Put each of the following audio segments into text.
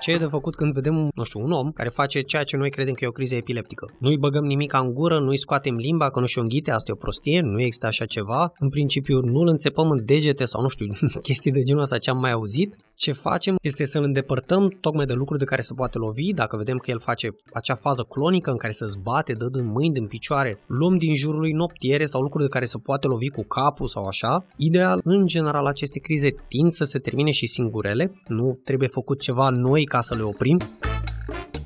Ce e de făcut când vedem, nu știu, un om care face ceea ce noi credem că e o criză epileptică? Nu-i băgăm nimic în gură, nu-i scoatem limba, că nu și-o înghite, asta e o prostie, nu există așa ceva. În principiu nu-l înțepăm în degete sau nu știu, chestii de genul ăsta ce am mai auzit. Ce facem este să-l îndepărtăm tocmai de lucruri de care se poate lovi, dacă vedem că el face acea fază clonică în care se zbate, dă din mâini, din picioare, luăm din jurul lui noptiere sau lucruri de care se poate lovi cu capul sau așa. Ideal, în general, aceste crize tind să se termine și singurele, nu trebuie făcut ceva noi ca să le oprim.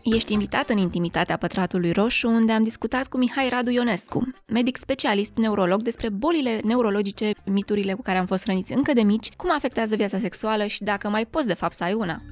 Ești invitat în intimitatea Pătratului Roșu, unde am discutat cu Mihai Radu Ionescu, medic specialist neurolog despre bolile neurologice, miturile cu care am fost răniți încă de mici, cum afectează viața sexuală și dacă mai poți de fapt să ai una.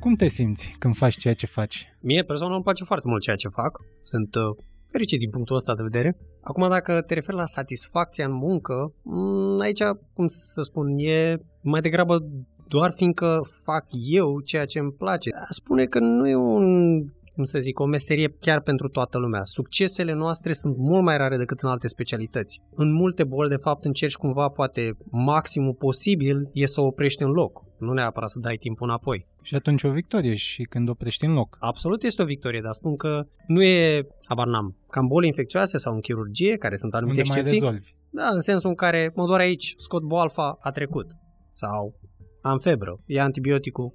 Cum te simți când faci ceea ce faci? Mie personal îmi place foarte mult ceea ce fac. Sunt uh, fericit din punctul ăsta de vedere. Acum, dacă te referi la satisfacția în muncă, mm, aici, cum să spun, e mai degrabă doar fiindcă fac eu ceea ce îmi place. Spune că nu e un cum să zic, o meserie chiar pentru toată lumea. Succesele noastre sunt mult mai rare decât în alte specialități. În multe boli, de fapt, încerci cumva, poate, maximul posibil e să oprești în loc. Nu neapărat să dai timpul înapoi. Și atunci o victorie și când oprești în loc. Absolut este o victorie, dar spun că nu e, abar n-am, cam boli infecțioase sau în chirurgie, care sunt anumite Unde excepții. mai rezolvi. Da, în sensul în care mă doar aici, scot boalfa, a trecut. Sau am febră, ia antibioticul,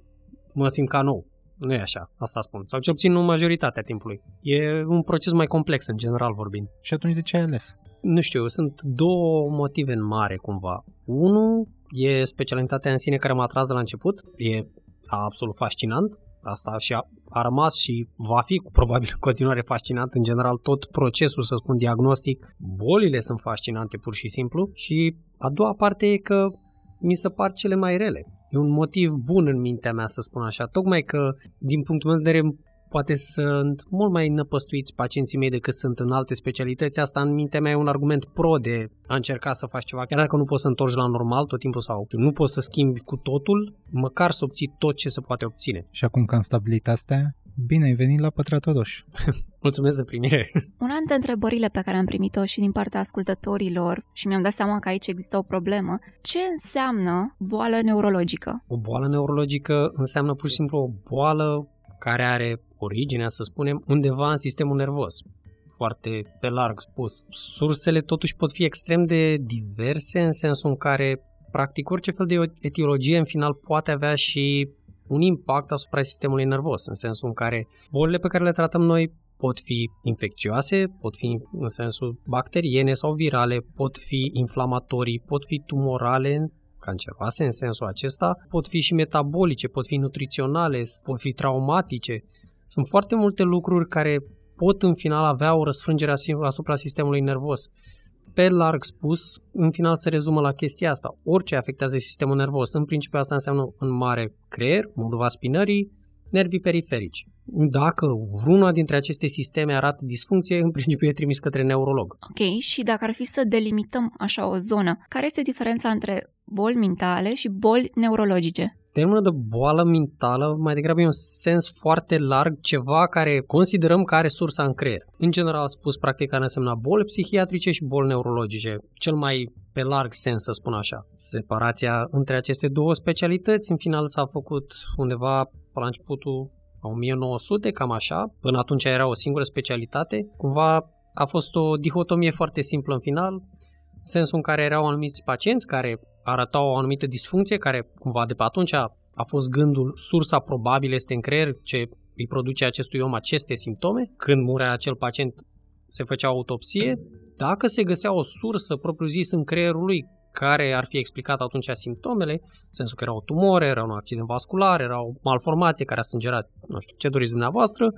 mă simt ca nou. Nu e așa, asta spun. Sau cel puțin în majoritatea timpului. E un proces mai complex, în general vorbind. Și atunci de ce ai ales? Nu știu, sunt două motive în mare, cumva. Unul e specialitatea în sine care m-a atras de la început. E absolut fascinant. Asta și a, a rămas și va fi probabil în continuare fascinant. În general, tot procesul, să spun, diagnostic, bolile sunt fascinante pur și simplu. Și a doua parte e că mi se par cele mai rele. E un motiv bun în mintea mea să spun așa, tocmai că din punctul meu de vedere poate sunt mult mai năpăstuiți pacienții mei decât sunt în alte specialități. Asta în mintea mea e un argument pro de a încerca să faci ceva. Chiar dacă nu poți să întorci la normal tot timpul sau nu poți să schimbi cu totul, măcar să obții tot ce se poate obține. Și acum că am stabilit astea, bine ai venit la Pătratul Roșu. Mulțumesc de primire! Una dintre întrebările pe care am primit-o și din partea ascultătorilor și mi-am dat seama că aici există o problemă, ce înseamnă boală neurologică? O boală neurologică înseamnă pur și simplu o boală care are originea, să spunem, undeva în sistemul nervos. Foarte pe larg spus. Sursele totuși pot fi extrem de diverse în sensul în care practic orice fel de etiologie în final poate avea și un impact asupra sistemului nervos, în sensul în care bolile pe care le tratăm noi pot fi infecțioase, pot fi în sensul bacteriene sau virale, pot fi inflamatorii, pot fi tumorale, canceroase în sensul acesta, pot fi și metabolice, pot fi nutriționale, pot fi traumatice. Sunt foarte multe lucruri care pot în final avea o răsfrângere asupra sistemului nervos. Pe larg spus, în final se rezumă la chestia asta. Orice afectează sistemul nervos, în principiu asta înseamnă în mare creier, moduva spinării, nervii periferici. Dacă vreuna dintre aceste sisteme arată disfuncție, în principiu e trimis către neurolog. Ok, și dacă ar fi să delimităm așa o zonă, care este diferența între boli mentale și boli neurologice? Termenul de boală mentală mai degrabă e un sens foarte larg, ceva care considerăm că are sursa în creier. În general spus, practic, care însemna boli psihiatrice și boli neurologice, cel mai pe larg sens, să spun așa. Separația între aceste două specialități, în final, s-a făcut undeva pe la începutul 1900, cam așa. Până atunci era o singură specialitate. Cumva a fost o dihotomie foarte simplă în final, în sensul în care erau anumiți pacienți care arătau o anumită disfuncție, care cumva de pe atunci a, a fost gândul, sursa probabilă este în creier, ce îi produce acestui om aceste simptome. Când murea acel pacient, se făcea autopsie. Dacă se găsea o sursă propriu-zis în creierul lui care ar fi explicat atunci simptomele, în sensul că era o tumoră, era un accident vascular, era o malformație care a sângerat, nu știu, ce doriți dumneavoastră,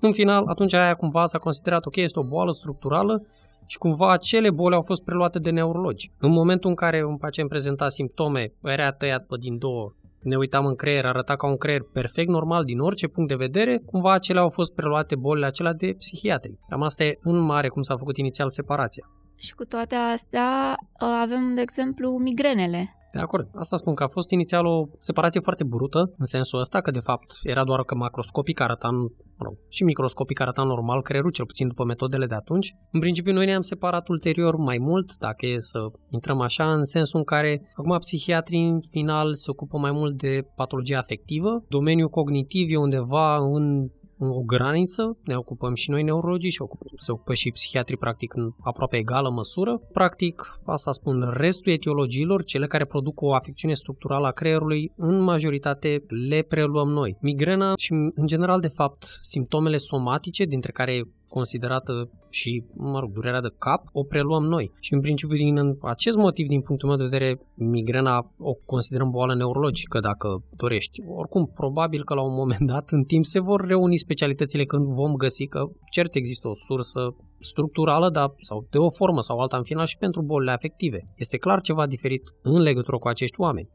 în final, atunci aia cumva s-a considerat, ok, este o boală structurală și cumva acele boli au fost preluate de neurologi. În momentul în care un pacient prezenta simptome, era tăiat pe din două, ne uitam în creier, arăta ca un creier perfect normal din orice punct de vedere, cumva acele au fost preluate bolile acelea de psihiatri. Cam asta e în mare cum s-a făcut inițial separația. Și cu toate astea ă, avem, de exemplu, migrenele. De acord. Asta spun că a fost inițial o separație foarte brută, în sensul ăsta că de fapt era doar că macroscopic arăta, mă rog, și microscopic arăta normal creierul, cel puțin după metodele de atunci. În principiu noi ne-am separat ulterior mai mult, dacă e să intrăm așa, în sensul în care acum psihiatrii în final se ocupă mai mult de patologie afectivă, domeniul cognitiv e undeva în o graniță, ne ocupăm și noi neurologii și se ocupă și psihiatrii practic în aproape egală măsură. Practic, asta spun, restul etiologiilor, cele care produc o afecțiune structurală a creierului, în majoritate le preluăm noi. Migrena și, în general, de fapt, simptomele somatice, dintre care considerată și, mă rog, durerea de cap, o preluăm noi. Și în principiu din acest motiv, din punctul meu de vedere, migrena o considerăm boală neurologică dacă dorești. Oricum, probabil că la un moment dat, în timp, se vor reuni specialitățile când vom găsi că cert există o sursă structurală da, sau de o formă sau alta în final și pentru bolile afective. Este clar ceva diferit în legătură cu acești oameni,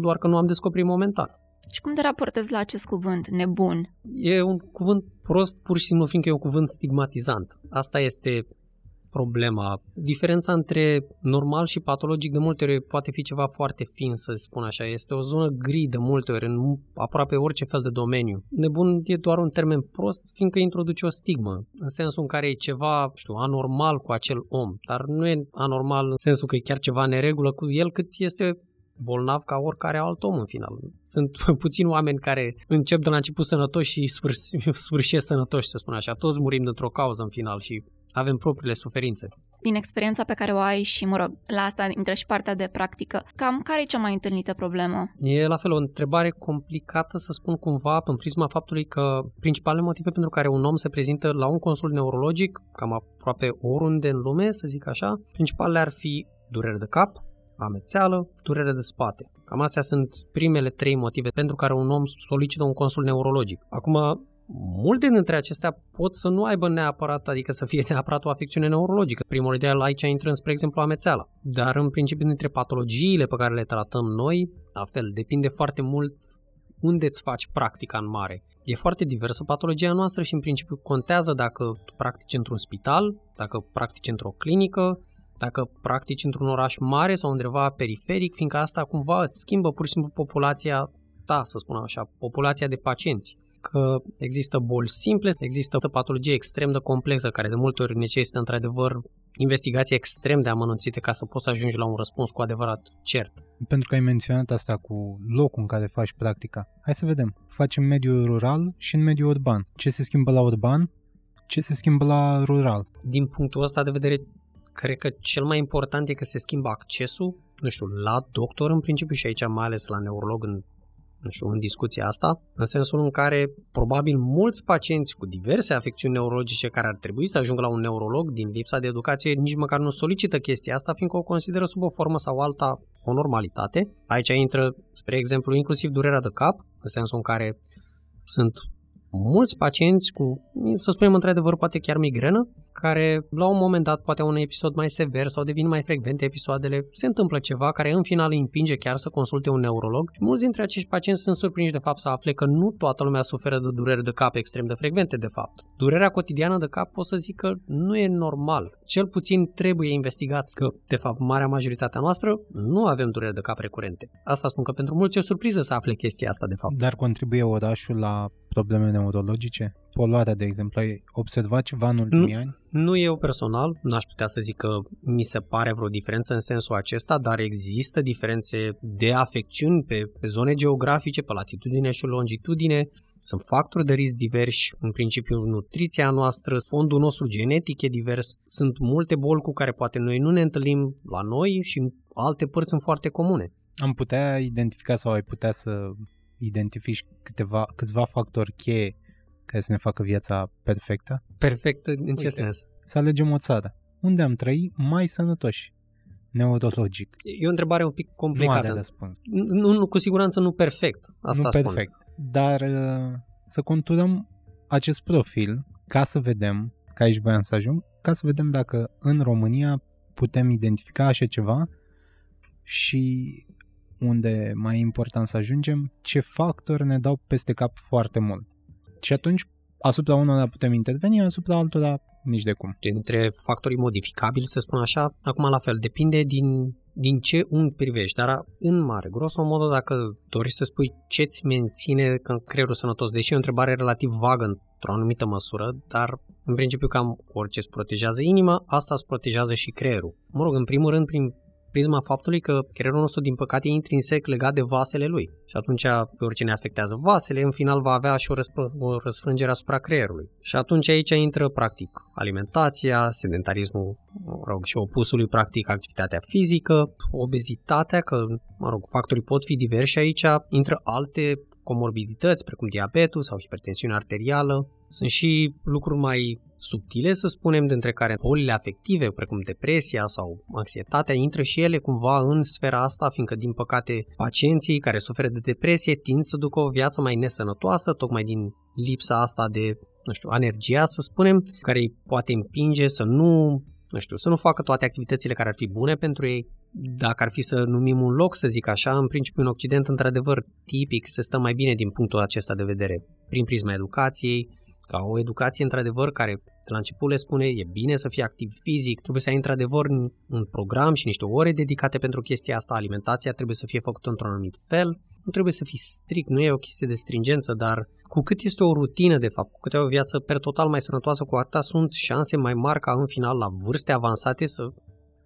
doar că nu am descoperit momentan. Și cum te raportezi la acest cuvânt, nebun? E un cuvânt prost pur și simplu fiindcă e un cuvânt stigmatizant. Asta este problema. Diferența între normal și patologic de multe ori poate fi ceva foarte fin, să spun așa. Este o zonă gri de multe ori în aproape orice fel de domeniu. Nebun e doar un termen prost, fiindcă introduce o stigmă, în sensul în care e ceva, știu, anormal cu acel om, dar nu e anormal în sensul că e chiar ceva neregulă cu el, cât este bolnav ca oricare alt om în final. Sunt puțini oameni care încep de la început sănătoși și sfârșesc sănătoși, să spun așa. Toți murim dintr-o cauză în final și avem propriile suferințe. Din experiența pe care o ai și, mă rog, la asta intră și partea de practică, cam care e cea mai întâlnită problemă? E la fel o întrebare complicată, să spun cumva, în prisma faptului că principalele motive pentru care un om se prezintă la un consult neurologic, cam aproape oriunde în lume, să zic așa, principalele ar fi durere de cap, amețeală, durere de spate. Cam astea sunt primele trei motive pentru care un om solicită un consult neurologic. Acum, multe dintre acestea pot să nu aibă neapărat, adică să fie neapărat o afecțiune neurologică. Primordial aici intră, spre exemplu, amețeala. Dar, în principiu, dintre patologiile pe care le tratăm noi, la fel, depinde foarte mult unde îți faci practica în mare. E foarte diversă patologia noastră și în principiu contează dacă tu practici într-un spital, dacă practici într-o clinică, dacă practici într-un oraș mare sau undeva periferic, fiindcă asta cumva îți schimbă pur și simplu populația ta, să spunem așa, populația de pacienți că există boli simple, există o patologie extrem de complexă care de multe ori necesită într-adevăr investigații extrem de amănunțite ca să poți să ajungi la un răspuns cu adevărat cert. Pentru că ai menționat asta cu locul în care faci practica. Hai să vedem. Facem mediul rural și în mediul urban. Ce se schimbă la urban? Ce se schimbă la rural? Din punctul ăsta de vedere, cred că cel mai important e că se schimbă accesul, nu știu, la doctor în principiu și aici mai ales la neurolog în nu știu, în discuția asta, în sensul în care probabil mulți pacienți cu diverse afecțiuni neurologice care ar trebui să ajungă la un neurolog din lipsa de educație nici măcar nu solicită chestia asta, fiindcă o consideră sub o formă sau alta o normalitate. Aici intră, spre exemplu, inclusiv durerea de cap, în sensul în care sunt mulți pacienți cu, să spunem într-adevăr, poate chiar migrenă, care la un moment dat poate un episod mai sever sau devin mai frecvente episoadele, se întâmplă ceva care în final îi împinge chiar să consulte un neurolog. Și mulți dintre acești pacienți sunt surprinși de fapt să afle că nu toată lumea suferă de durere de cap extrem de frecvente de fapt. Durerea cotidiană de cap pot să zic că nu e normal. Cel puțin trebuie investigat că de fapt marea majoritatea noastră nu avem durere de cap recurente. Asta spun că pentru mulți e o surpriză să afle chestia asta de fapt. Dar contribuie orașul la probleme neurologice? Poluarea, de exemplu, ai observat ceva în ultimii nu, ani? Nu eu personal, n-aș putea să zic că mi se pare vreo diferență în sensul acesta, dar există diferențe de afecțiuni pe, pe zone geografice, pe latitudine și longitudine, sunt factori de risc diversi, în principiu nutriția noastră, fondul nostru genetic e divers, sunt multe boli cu care poate noi nu ne întâlnim la noi și în alte părți sunt foarte comune. Am putea identifica sau ai putea să identifici câteva, câțiva factori cheie care să ne facă viața perfectă? Perfectă în ce Uite, sens? Să alegem o țară. Unde am trăi mai sănătoși? Neurologic. E o întrebare un pic complicată. Nu răspuns. Nu, nu, cu siguranță nu perfect. Asta nu spun. perfect. Dar uh, să conturăm acest profil ca să vedem, că aici voiam să ajung, ca să vedem dacă în România putem identifica așa ceva și unde mai e important să ajungem, ce factori ne dau peste cap foarte mult. Și atunci, asupra unora putem interveni, asupra altora nici de cum. Dintre factorii modificabili, să spun așa, acum la fel, depinde din, din ce unghi privești, dar în mare, grosomodo, dacă dorești să spui ce-ți menține creierul sănătos, deși e o întrebare relativ vagă într-o anumită măsură, dar în principiu cam orice îți protejează inima, asta îți protejează și creierul. Mă rog, în primul rând, prin prisma faptului că creierul nostru, din păcate, e intrinsec legat de vasele lui. Și atunci, pe orice ne afectează vasele, în final va avea și o, răsp- o răsfrângere asupra creierului. Și atunci aici intră, practic, alimentația, sedentarismul, mă rog, și opusului, practic, activitatea fizică, obezitatea, că, mă rog, factorii pot fi diversi aici, intră alte comorbidități, precum diabetul sau hipertensiunea arterială. Sunt și lucruri mai subtile, să spunem, dintre care bolile afective, precum depresia sau anxietatea, intră și ele cumva în sfera asta, fiindcă, din păcate, pacienții care suferă de depresie tind să ducă o viață mai nesănătoasă, tocmai din lipsa asta de, nu știu, energia, să spunem, care îi poate împinge să nu nu știu, să nu facă toate activitățile care ar fi bune pentru ei, dacă ar fi să numim un loc, să zic așa, în principiu în Occident, într-adevăr, tipic, se stă mai bine din punctul acesta de vedere, prin prisma educației, ca o educație într-adevăr care de la început le spune e bine să fii activ fizic, trebuie să ai într-adevăr un program și niște ore dedicate pentru chestia asta, alimentația trebuie să fie făcută într-un anumit fel, nu trebuie să fii strict, nu e o chestie de stringență, dar cu cât este o rutină de fapt, cu cât ai o viață per total mai sănătoasă, cu atâta sunt șanse mai mari ca în final la vârste avansate să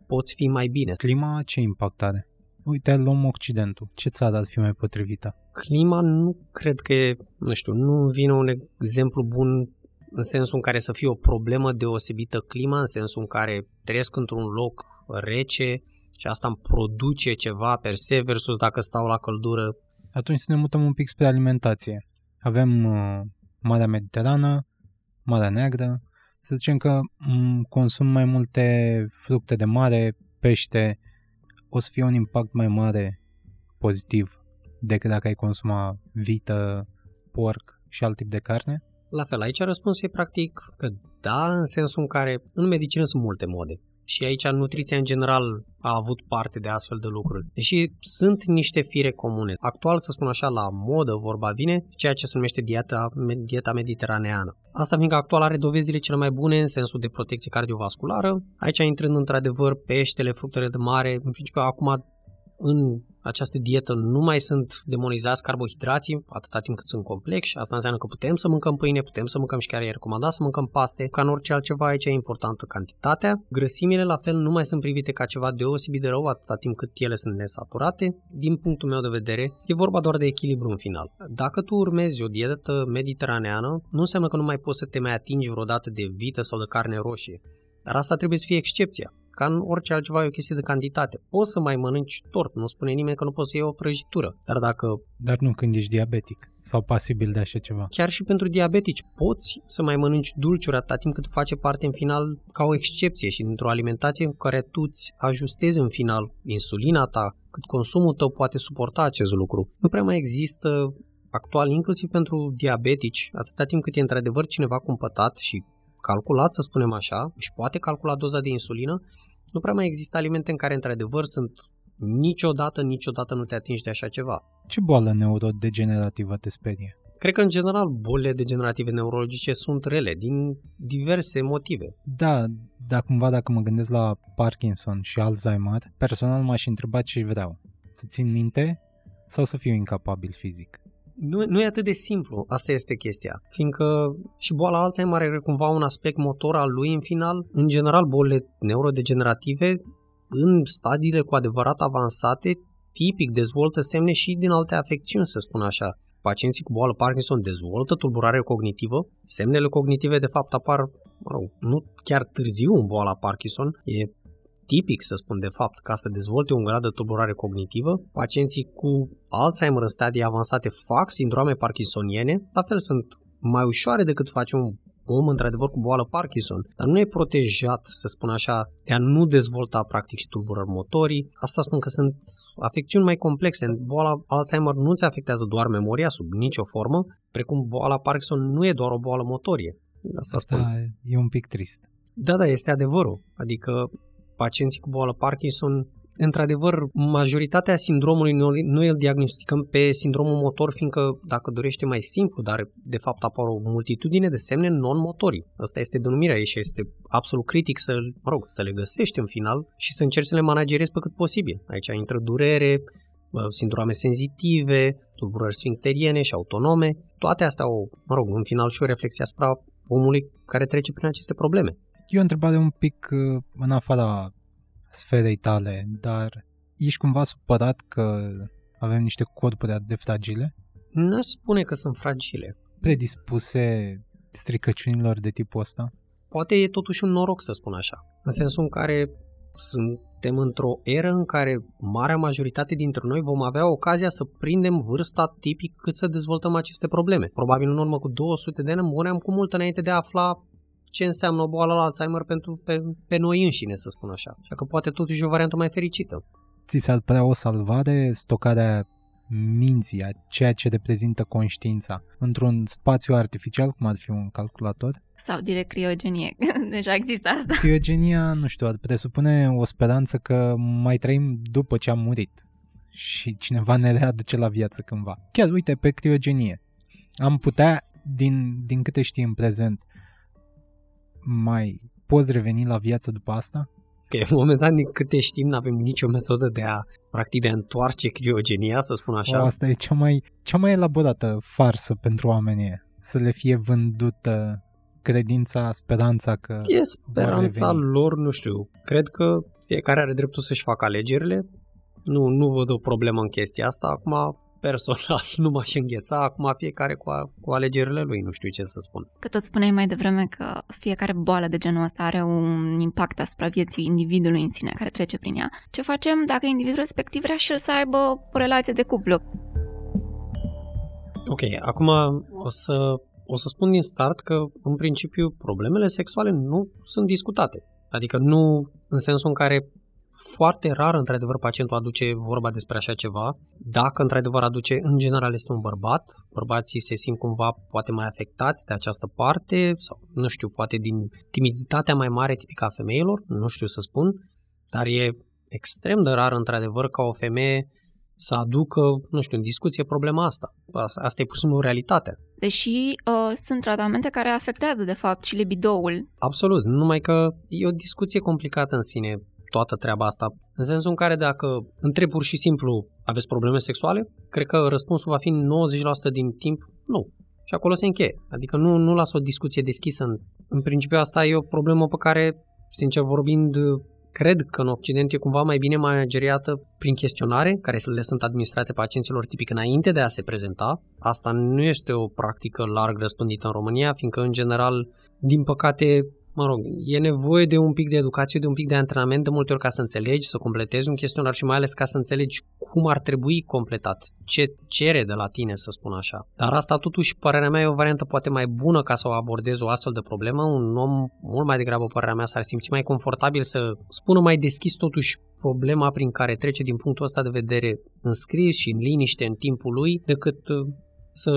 poți fi mai bine. Clima ce impact are? Uite, luăm Occidentul. Ce țară ar fi mai potrivită? Clima nu cred că e, nu știu, nu vine un exemplu bun în sensul în care să fie o problemă deosebită clima, în sensul în care trăiesc într-un loc rece și asta îmi produce ceva per se versus dacă stau la căldură. Atunci să ne mutăm un pic spre alimentație. Avem uh, Marea Mediterană, Marea Neagră, să zicem că mm, consum mai multe fructe de mare, pește, o să fie un impact mai mare pozitiv decât dacă ai consuma vită, porc și alt tip de carne? La fel, aici răspunsul e practic că da, în sensul în care în medicină sunt multe mode. Și aici nutriția în general a avut parte de astfel de lucruri. Deși sunt niște fire comune. Actual, să spun așa, la modă, vorba bine, ceea ce se numește dieta, dieta mediteraneană. Asta fiindcă actual are dovezile cele mai bune în sensul de protecție cardiovasculară. Aici intrând într-adevăr peștele, fructele de mare, în principiu acum în această dietă nu mai sunt demonizați carbohidrații atâta timp cât sunt complexi. Asta înseamnă că putem să mâncăm pâine, putem să mâncăm și chiar e recomandat să mâncăm paste. Ca în orice altceva aici e importantă cantitatea. Grăsimile la fel nu mai sunt privite ca ceva deosebit de rău atâta timp cât ele sunt nesaturate. Din punctul meu de vedere, e vorba doar de echilibru în final. Dacă tu urmezi o dietă mediteraneană, nu înseamnă că nu mai poți să te mai atingi vreodată de vită sau de carne roșie. Dar asta trebuie să fie excepția. Ca în orice altceva e o chestie de cantitate. Poți să mai mănânci tort, nu spune nimeni că nu poți să iei o prăjitură. Dar dacă... Dar nu când ești diabetic sau pasibil de așa ceva. Chiar și pentru diabetici poți să mai mănânci dulciuri atâta timp cât face parte în final ca o excepție și dintr-o alimentație în care tu îți ajustezi în final insulina ta, cât consumul tău poate suporta acest lucru. Nu prea mai există actual, inclusiv pentru diabetici, atâta timp cât e într-adevăr cineva cumpătat și calculat, să spunem așa, și poate calcula doza de insulină, nu prea mai există alimente în care într-adevăr sunt niciodată, niciodată nu te atingi de așa ceva. Ce boală neurodegenerativă te sperie? Cred că, în general, bolile degenerative neurologice sunt rele, din diverse motive. Da, dar cumva dacă mă gândesc la Parkinson și Alzheimer, personal m-aș întreba ce vreau. Să țin minte sau să fiu incapabil fizic? Nu, nu e atât de simplu, asta este chestia. Fiindcă și boala Alzheimer are cumva un aspect motor al lui în final. În general, bolile neurodegenerative, în stadiile cu adevărat avansate, tipic dezvoltă semne și din alte afecțiuni, să spun așa. Pacienții cu boală Parkinson dezvoltă tulburare cognitivă. Semnele cognitive, de fapt, apar mă rog, nu chiar târziu în boala Parkinson, e tipic, să spun de fapt, ca să dezvolte un grad de tulburare cognitivă. Pacienții cu Alzheimer în stadii avansate fac sindrome parkinsoniene, la fel sunt mai ușoare decât face un om într-adevăr cu boală Parkinson, dar nu e protejat, să spun așa, de a nu dezvolta practic și tulburări motorii. Asta spun că sunt afecțiuni mai complexe. Boala Alzheimer nu ți afectează doar memoria sub nicio formă, precum boala Parkinson nu e doar o boală motorie. Asta, Asta spun. e un pic trist. Da, da, este adevărul. Adică pacienții cu boală Parkinson într-adevăr, majoritatea sindromului noi, noi îl diagnosticăm pe sindromul motor, fiindcă, dacă dorește mai simplu, dar de fapt apar o multitudine de semne non-motorii. Asta este denumirea ei și este absolut critic să, mă rog, să le găsești în final și să încerci să le managerezi pe cât posibil. Aici intră durere, sindrome senzitive, tulburări sfincteriene și autonome. Toate astea au, mă rog, în final și o reflexie asupra omului care trece prin aceste probleme. E o întrebare un pic uh, în afara sferei tale, dar ești cumva supărat că avem niște corpuri atât de fragile? Nu spune că sunt fragile. Predispuse stricăciunilor de tipul ăsta? Poate e totuși un noroc să spun așa, în sensul în care suntem într-o eră în care marea majoritate dintre noi vom avea ocazia să prindem vârsta tipic cât să dezvoltăm aceste probleme. Probabil în urmă cu 200 de ani muream cu mult înainte de a afla ce înseamnă o boală la Alzheimer pentru, pe, pe noi înșine, să spun așa. Așa că poate totuși e o variantă mai fericită. Ți s-ar părea o salvare stocarea minții, a ceea ce reprezintă conștiința, într-un spațiu artificial, cum ar fi un calculator? Sau direct criogenie, deja există asta. Criogenia, nu știu, ar presupune o speranță că mai trăim după ce am murit și cineva ne readuce la viață cândva. Chiar, uite, pe criogenie. Am putea, din, din câte știi în prezent, mai poți reveni la viață după asta? Că momentan, din câte știm, nu avem nicio metodă de a, practic, de a întoarce criogenia, să spun așa. O, asta e cea mai, cea mai elaborată farsă pentru oamenii să le fie vândută credința, speranța că E speranța lor, nu știu. Cred că fiecare are dreptul să-și facă alegerile. Nu, nu văd o problemă în chestia asta. Acum, personal nu m-aș îngheța, acum fiecare cu, a, cu alegerile lui, nu știu ce să spun. Că tot spuneai mai devreme că fiecare boală de genul ăsta are un impact asupra vieții individului în sine care trece prin ea. Ce facem dacă individul respectiv vrea și el să aibă o relație de cuplu? Ok, acum o să, o să spun din start că, în principiu, problemele sexuale nu sunt discutate. Adică nu în sensul în care foarte rar, într-adevăr, pacientul aduce vorba despre așa ceva. Dacă, într-adevăr, aduce, în general, este un bărbat, bărbații se simt cumva poate mai afectați de această parte sau, nu știu, poate din timiditatea mai mare tipică a femeilor, nu știu să spun, dar e extrem de rar, într-adevăr, ca o femeie să aducă, nu știu, în discuție problema asta. Asta e pur și simplu realitatea. Deși uh, sunt tratamente care afectează, de fapt, și libidoul. Absolut, numai că e o discuție complicată în sine toată treaba asta. În sensul în care dacă întreb pur și simplu aveți probleme sexuale, cred că răspunsul va fi 90% din timp nu. Și acolo se încheie. Adică nu, nu las o discuție deschisă. În, în principiu asta e o problemă pe care, sincer vorbind, cred că în Occident e cumva mai bine manageriată prin chestionare, care le sunt administrate pacienților tipic înainte de a se prezenta. Asta nu este o practică larg răspândită în România, fiindcă, în general, din păcate, mă rog, e nevoie de un pic de educație, de un pic de antrenament de multe ori ca să înțelegi, să completezi un chestionar și mai ales ca să înțelegi cum ar trebui completat, ce cere de la tine, să spun așa. Dar asta totuși, părerea mea, e o variantă poate mai bună ca să o abordezi o astfel de problemă. Un om mult mai degrabă, părerea mea, s-ar simți mai confortabil să spună mai deschis totuși problema prin care trece din punctul ăsta de vedere în scris și în liniște în timpul lui, decât să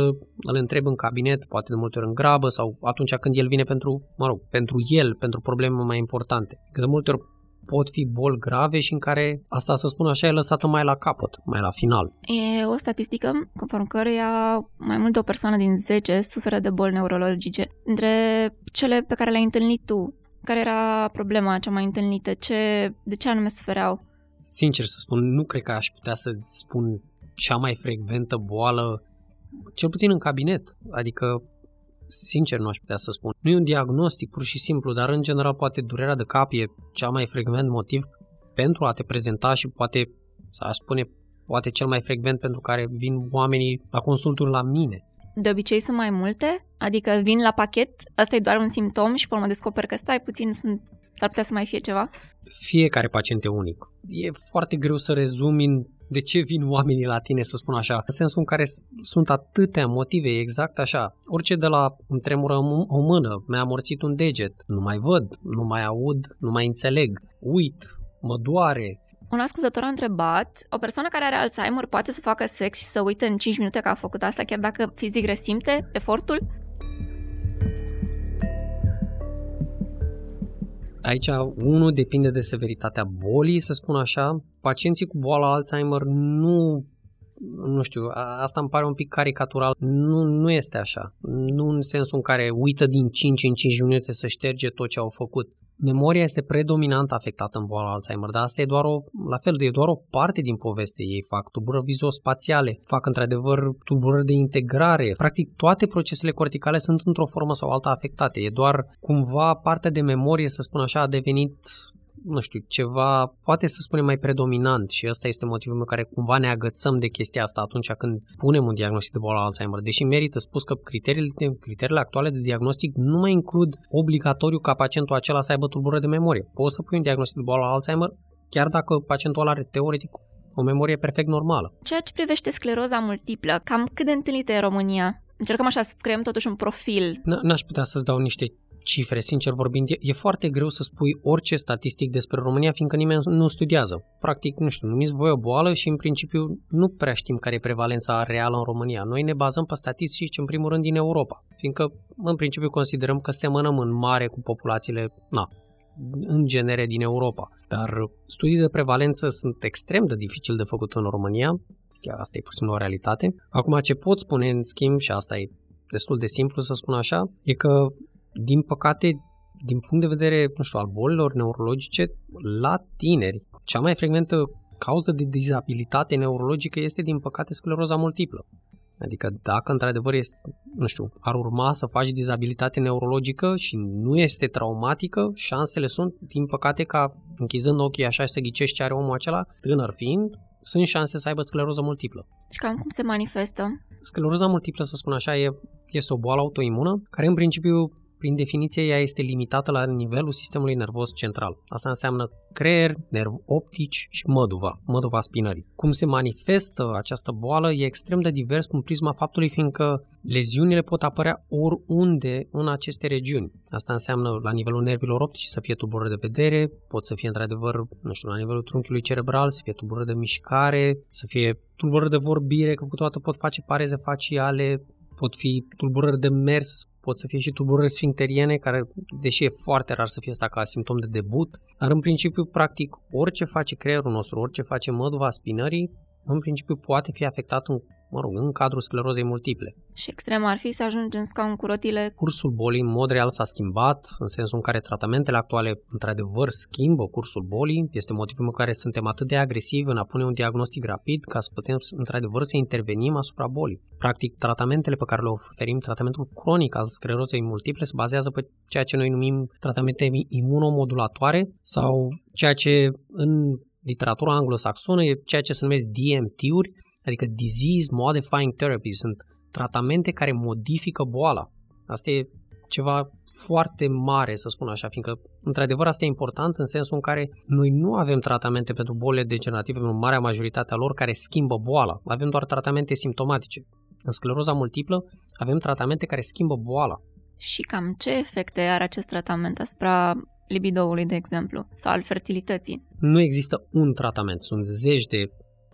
îl întreb în cabinet, poate de multe ori în grabă sau atunci când el vine pentru, mă rog, pentru el, pentru probleme mai importante. Că de multe ori pot fi boli grave și în care, asta să spun așa, e lăsată mai la capăt, mai la final. E o statistică conform căreia mai mult de o persoană din 10 suferă de boli neurologice. Între cele pe care le-ai întâlnit tu, care era problema cea mai întâlnită? Ce, de ce anume sufereau? Sincer să spun, nu cred că aș putea să spun cea mai frecventă boală cel puțin în cabinet, adică sincer nu aș putea să spun. Nu e un diagnostic pur și simplu, dar în general poate durerea de cap e cea mai frecvent motiv pentru a te prezenta și poate, să aș spune, poate cel mai frecvent pentru care vin oamenii la consulturi la mine. De obicei sunt mai multe? Adică vin la pachet, asta e doar un simptom și pe urmă descoper că stai puțin, sunt, s-ar putea să mai fie ceva? Fiecare pacient e unic. E foarte greu să rezumi în de ce vin oamenii la tine, să spun așa, în sensul în care sunt atâtea motive, exact așa. Orice de la îmi tremură o mână, mi-a amorțit un deget, nu mai văd, nu mai aud, nu mai înțeleg, uit, mă doare, un ascultător a întrebat, o persoană care are Alzheimer poate să facă sex și să uite în 5 minute că a făcut asta, chiar dacă fizic resimte efortul? Aici, unul depinde de severitatea bolii, să spun așa. Pacienții cu boala Alzheimer nu nu știu, asta îmi pare un pic caricatural. Nu, nu este așa. Nu în sensul în care uită din 5 în 5 minute să șterge tot ce au făcut memoria este predominant afectată în boala Alzheimer, dar asta e doar o, la fel, e doar o parte din poveste. Ei fac tulburări vizospațiale, fac într-adevăr tulburări de integrare. Practic toate procesele corticale sunt într-o formă sau alta afectate. E doar cumva partea de memorie, să spun așa, a devenit nu știu, ceva, poate să spunem mai predominant și ăsta este motivul meu care cumva ne agățăm de chestia asta atunci când punem un diagnostic de boală Alzheimer, deși merită spus că criteriile, criteriile actuale de diagnostic nu mai includ obligatoriu ca pacientul acela să aibă tulburări de memorie. Poți să pui un diagnostic de boală Alzheimer chiar dacă pacientul ăla are teoretic o memorie perfect normală. Ceea ce privește scleroza multiplă, cam cât de întâlnită e în România? Încercăm așa să creăm totuși un profil. N-aș putea să-ți dau niște cifre, sincer vorbind, e, e foarte greu să spui orice statistic despre România, fiindcă nimeni nu studiază. Practic, nu știu, numiți voi o boală și în principiu nu prea știm care e prevalența reală în România. Noi ne bazăm pe statistici în primul rând din Europa, fiindcă în principiu considerăm că semănăm în mare cu populațiile, na, în genere din Europa. Dar studii de prevalență sunt extrem de dificil de făcut în România, chiar asta e puțin o realitate. Acum ce pot spune în schimb, și asta e destul de simplu să spun așa, e că din păcate, din punct de vedere, nu știu, al bolilor neurologice, la tineri, cea mai frecventă cauză de dizabilitate neurologică este, din păcate, scleroza multiplă. Adică dacă într-adevăr este, nu știu, ar urma să faci dizabilitate neurologică și nu este traumatică, șansele sunt, din păcate, ca închizând ochii așa să ghicești ce are omul acela, tânăr fiind, sunt șanse să aibă scleroză multiplă. Și cam cum se manifestă? Scleroza multiplă, să spun așa, e, este o boală autoimună care în principiu prin definiție, ea este limitată la nivelul sistemului nervos central. Asta înseamnă creier, nerv optici și măduva, măduva spinării. Cum se manifestă această boală e extrem de divers în prisma faptului fiindcă leziunile pot apărea oriunde în aceste regiuni. Asta înseamnă la nivelul nervilor optici să fie tulburări de vedere, pot să fie într-adevăr, nu știu, la nivelul trunchiului cerebral, să fie tulburări de mișcare, să fie tulburări de vorbire, că câteodată pot face pareze faciale, pot fi tulburări de mers, pot să fie și tulburări sfincteriene, care, deși e foarte rar să fie asta ca simptom de debut, dar în principiu, practic, orice face creierul nostru, orice face măduva spinării, în principiu poate fi afectat în mă rog, în cadrul sclerozei multiple. Și extrem ar fi să ajungem în scaun cu rotile? Cursul bolii în mod real s-a schimbat, în sensul în care tratamentele actuale într-adevăr schimbă cursul bolii. Este motivul în care suntem atât de agresivi în a pune un diagnostic rapid ca să putem într-adevăr să intervenim asupra bolii. Practic, tratamentele pe care le oferim, tratamentul cronic al sclerozei multiple se bazează pe ceea ce noi numim tratamente imunomodulatoare sau ceea ce în literatura anglosaxonă e ceea ce se numesc DMT-uri, adică Disease Modifying Therapy, sunt tratamente care modifică boala. Asta e ceva foarte mare, să spun așa, fiindcă, într-adevăr, asta e important în sensul în care noi nu avem tratamente pentru bolile degenerative în marea majoritate a lor care schimbă boala. Avem doar tratamente simptomatice. În scleroza multiplă avem tratamente care schimbă boala. Și cam ce efecte are acest tratament asupra libidoului, de exemplu, sau al fertilității? Nu există un tratament, sunt zeci de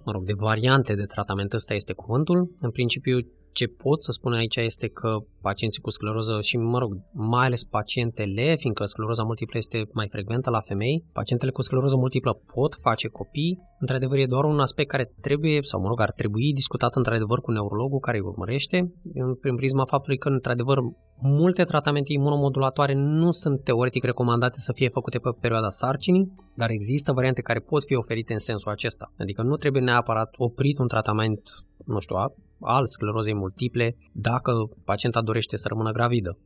mă rog, de variante de tratament, ăsta este cuvântul. În principiu, ce pot să spun aici este că pacienții cu scleroză și, mă rog, mai ales pacientele, fiindcă scleroza multiplă este mai frecventă la femei, pacientele cu scleroză multiplă pot face copii. Într-adevăr, e doar un aspect care trebuie, sau mă rog, ar trebui discutat într-adevăr cu neurologul care îi urmărește, prin prisma faptului că, într-adevăr, multe tratamente imunomodulatoare nu sunt teoretic recomandate să fie făcute pe perioada sarcinii, dar există variante care pot fi oferite în sensul acesta. Adică nu trebuie neapărat oprit un tratament, nu știu, al sclerozei multiple dacă pacienta dorește să rămână gravidă.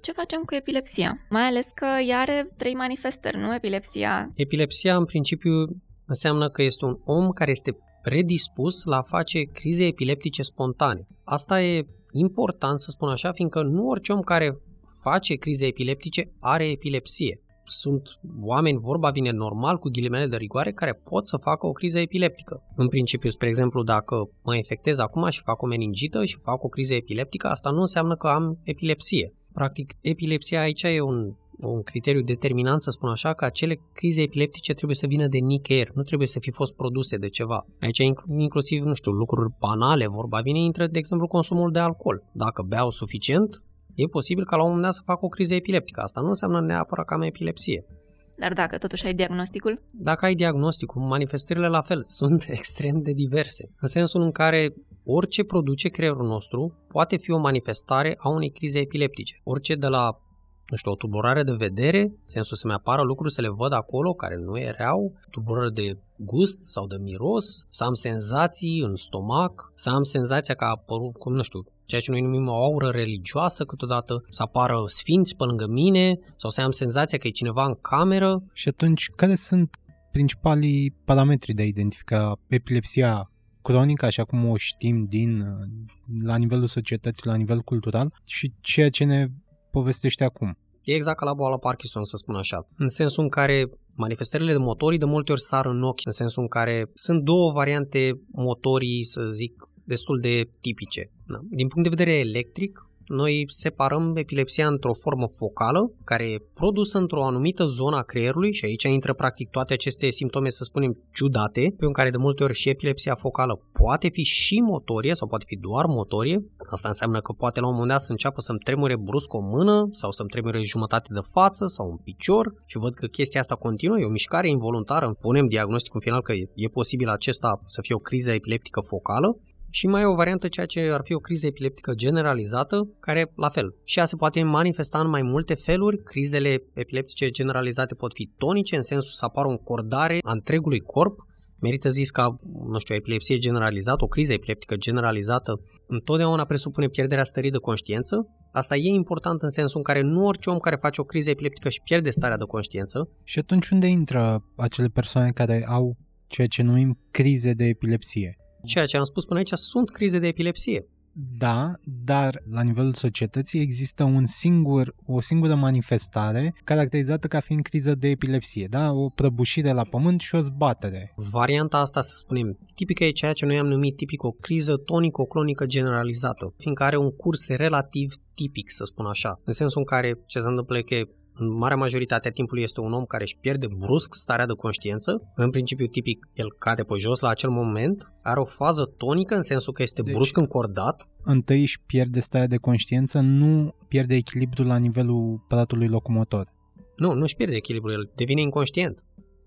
Ce facem cu epilepsia? Mai ales că ea are trei manifestări, nu epilepsia? Epilepsia, în principiu, înseamnă că este un om care este predispus la a face crize epileptice spontane. Asta e important să spun așa, fiindcă nu orice om care face crize epileptice are epilepsie sunt oameni, vorba vine normal, cu ghilimele de rigoare, care pot să facă o criză epileptică. În principiu, spre exemplu, dacă mă infectez acum și fac o meningită și fac o criză epileptică, asta nu înseamnă că am epilepsie. Practic, epilepsia aici e un un criteriu determinant, să spun așa, că acele crize epileptice trebuie să vină de nicăieri, nu trebuie să fi fost produse de ceva. Aici inclusiv, nu știu, lucruri banale, vorba vine, intră, de exemplu, consumul de alcool. Dacă beau suficient, e posibil ca la un moment dat să facă o criză epileptică. Asta nu înseamnă neapărat că am epilepsie. Dar dacă totuși ai diagnosticul? Dacă ai diagnosticul, manifestările la fel sunt extrem de diverse. În sensul în care orice produce creierul nostru poate fi o manifestare a unei crize epileptice. Orice de la nu știu, o tulburare de vedere, sensul să-mi apară lucruri să le văd acolo care nu erau, tulburare de gust sau de miros, să am senzații în stomac, să am senzația că a apărut, cum nu știu, ceea ce noi numim o aură religioasă câteodată, să apară sfinți pe lângă mine sau să am senzația că e cineva în cameră. Și atunci, care sunt principalii parametri de a identifica epilepsia cronică, așa cum o știm din la nivelul societății, la nivel cultural și ceea ce ne povestește acum. E exact ca la boala Parkinson, să spun așa. În sensul în care manifestările de motorii de multe ori sar în ochi, în sensul în care sunt două variante motorii, să zic, destul de tipice. Da. Din punct de vedere electric, noi separăm epilepsia într-o formă focală, care e produsă într-o anumită zonă a creierului și aici intră practic toate aceste simptome, să spunem, ciudate, pe care de multe ori și epilepsia focală poate fi și motorie sau poate fi doar motorie. Asta înseamnă că poate la un moment dat să înceapă să-mi tremure brusc o mână sau să-mi tremure jumătate de față sau un picior și văd că chestia asta continuă, e o mișcare involuntară, punem diagnosticul final că e, e posibil acesta să fie o criză epileptică focală și mai e o variantă ceea ce ar fi o criză epileptică generalizată, care, la fel, și ea se poate manifesta în mai multe feluri. Crizele epileptice generalizate pot fi tonice, în sensul să apară o încordare a întregului corp, Merită zis ca, nu știu, o epilepsie generalizată, o criză epileptică generalizată, întotdeauna presupune pierderea stării de conștiință. Asta e important în sensul în care nu orice om care face o criză epileptică își pierde starea de conștiință. Și atunci unde intră acele persoane care au ceea ce numim crize de epilepsie? Ceea ce am spus până aici sunt crize de epilepsie. Da, dar la nivelul societății există un singur, o singură manifestare caracterizată ca fiind criză de epilepsie, da? O prăbușire la pământ și o zbatere. Varianta asta, să spunem, tipică e ceea ce noi am numit tipic o criză tonico-clonică generalizată, fiindcă are un curs relativ tipic, să spun așa, în sensul în care ce se întâmplă e că în marea majoritate a timpului este un om care își pierde brusc starea de conștiință. În principiu, tipic, el cade pe jos la acel moment, are o fază tonică în sensul că este deci, brusc încordat. Întâi își pierde starea de conștiință, nu pierde echilibrul la nivelul aparatului locomotor. Nu, nu își pierde echilibrul, el devine inconștient.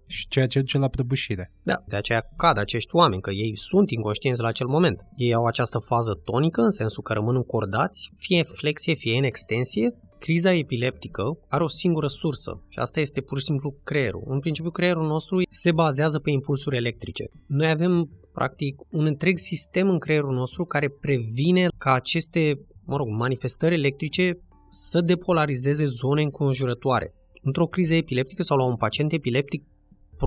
Și ceea ce duce la prăbușire. Da, de aceea cad acești oameni, că ei sunt inconștienți la acel moment. Ei au această fază tonică, în sensul că rămân încordați, fie flexie, fie în extensie, Criza epileptică are o singură sursă și asta este pur și simplu creierul. În principiu, creierul nostru se bazează pe impulsuri electrice. Noi avem, practic, un întreg sistem în creierul nostru care previne ca aceste, mă rog, manifestări electrice să depolarizeze zone înconjurătoare. Într-o criză epileptică sau la un pacient epileptic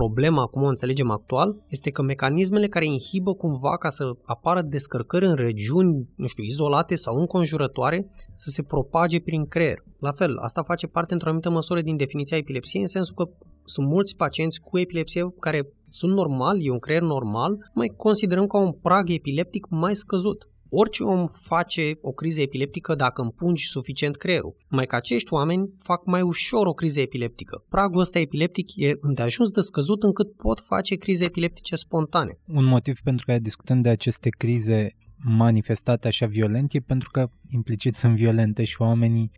Problema, cum o înțelegem actual, este că mecanismele care inhibă cumva ca să apară descărcări în regiuni, nu știu, izolate sau înconjurătoare, să se propage prin creier. La fel, asta face parte într-o anumită măsură din definiția epilepsiei, în sensul că sunt mulți pacienți cu epilepsie care sunt normal, e un creier normal, mai considerăm ca un prag epileptic mai scăzut. Orice om face o criză epileptică dacă împungi suficient creierul. Mai că acești oameni fac mai ușor o criză epileptică. Pragul ăsta epileptic e îndeajuns de scăzut încât pot face crize epileptice spontane. Un motiv pentru care discutăm de aceste crize manifestate așa violent e pentru că implicit sunt violente și oamenii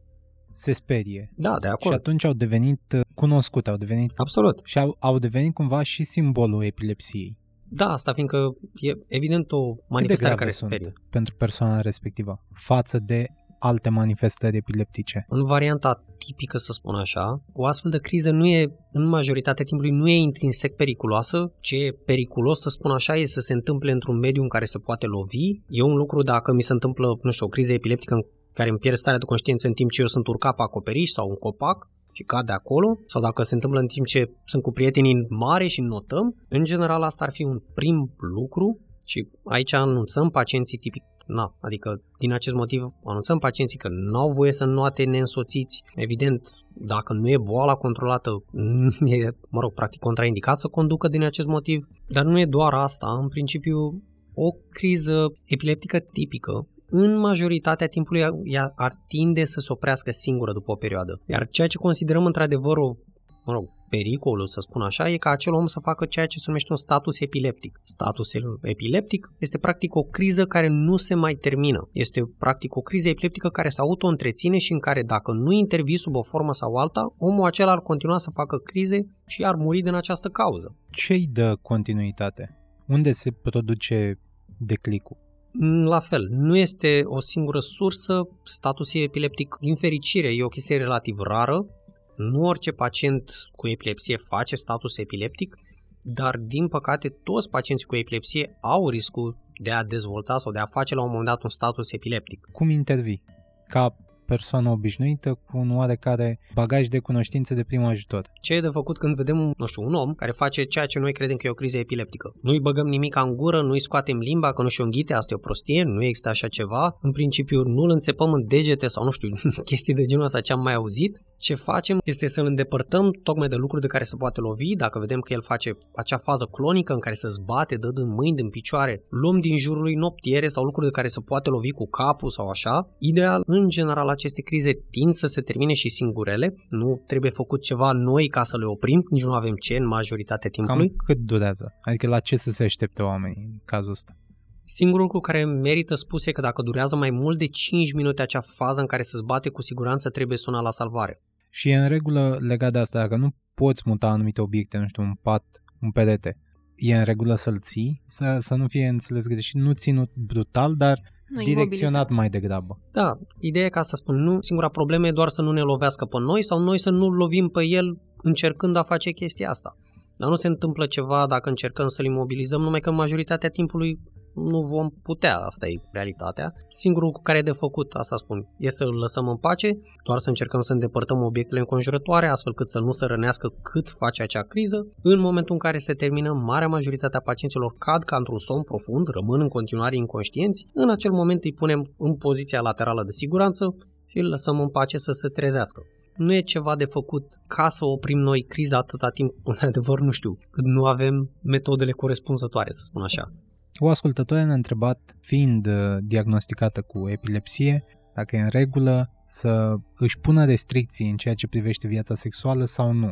se sperie. Da, de acord. Și atunci au devenit cunoscute, au devenit... Absolut. Și au, au devenit cumva și simbolul epilepsiei. Da, asta fiindcă e evident o manifestare care sperie. pentru persoana respectivă față de alte manifestări epileptice. În varianta tipică, să spun așa, o astfel de criză nu e, în majoritatea timpului, nu e intrinsec periculoasă. Ce e periculos, să spun așa, e să se întâmple într-un mediu în care se poate lovi. E un lucru dacă mi se întâmplă, nu știu, o criză epileptică în care îmi pierd starea de conștiință în timp ce eu sunt urcat pe acoperiș sau un copac, și cade acolo, sau dacă se întâmplă în timp ce sunt cu prietenii în mare și notăm, în general asta ar fi un prim lucru și aici anunțăm pacienții tipic Na, adică din acest motiv anunțăm pacienții că nu au voie să noate neînsoțiți. Evident, dacă nu e boala controlată, e, mă rog, practic contraindicat să conducă din acest motiv. Dar nu e doar asta. În principiu, o criză epileptică tipică în majoritatea timpului ea ar tinde să se oprească singură după o perioadă. Iar ceea ce considerăm într-adevăr o, mă rog, pericolul, să spun așa, e ca acel om să facă ceea ce se numește un status epileptic. Statusul epileptic este practic o criză care nu se mai termină. Este practic o criză epileptică care se auto-întreține și în care dacă nu intervii sub o formă sau alta, omul acela ar continua să facă crize și ar muri din această cauză. Ce îi dă continuitate? Unde se produce declicul? Mm, la fel, nu este o singură sursă, statusul epileptic, din fericire, e o chestie relativ rară, nu orice pacient cu epilepsie face status epileptic, dar din păcate toți pacienții cu epilepsie au riscul de a dezvolta sau de a face la un moment dat un status epileptic. Cum intervii? Ca persoană obișnuită cu un oarecare bagaj de cunoștințe de prim ajutor. Ce e de făcut când vedem, nu știu, un om care face ceea ce noi credem că e o criză epileptică? Nu-i băgăm nimic în gură, nu-i scoatem limba, că nu și înghite, asta e o prostie, nu există așa ceva. În principiu nu-l înțepăm în degete sau nu știu, chestii de genul ăsta ce am mai auzit. Ce facem este să-l îndepărtăm tocmai de lucruri de care se poate lovi, dacă vedem că el face acea fază clonică în care se zbate, dă din mâini, din picioare, luăm din jurul lui noptiere sau lucruri de care se poate lovi cu capul sau așa. Ideal, în general, aceste crize tind să se termine și singurele, nu trebuie făcut ceva noi ca să le oprim, nici nu avem ce în majoritatea timpului. Cam cât durează? Adică la ce să se aștepte oamenii în cazul ăsta? Singurul lucru care merită spus e că dacă durează mai mult de 5 minute acea fază în care se zbate, cu siguranță trebuie sunat la salvare. Și e în regulă legat de asta, dacă nu poți muta anumite obiecte, nu știu, un pat, un perete, e în regulă să-l ții, să, să nu fie înțeles greșit, nu ținut brutal, dar nu direcționat mai degrabă. Da, ideea e ca să spun, nu, singura problemă e doar să nu ne lovească pe noi sau noi să nu lovim pe el încercând a face chestia asta. Dar nu se întâmplă ceva dacă încercăm să-l imobilizăm, numai că majoritatea timpului nu vom putea, asta e realitatea. Singurul cu care e de făcut, asta spun, e să îl lăsăm în pace, doar să încercăm să îndepărtăm obiectele înconjurătoare, astfel cât să nu se rănească cât face acea criză. În momentul în care se termină, marea majoritatea pacienților cad ca într-un somn profund, rămân în continuare inconștienți. În acel moment îi punem în poziția laterală de siguranță și îl lăsăm în pace să se trezească nu e ceva de făcut ca să oprim noi criza atâta timp, în adevăr nu știu, când nu avem metodele corespunzătoare, să spun așa. O ascultătoare ne-a întrebat, fiind uh, diagnosticată cu epilepsie, dacă e în regulă să își pună restricții în ceea ce privește viața sexuală sau nu,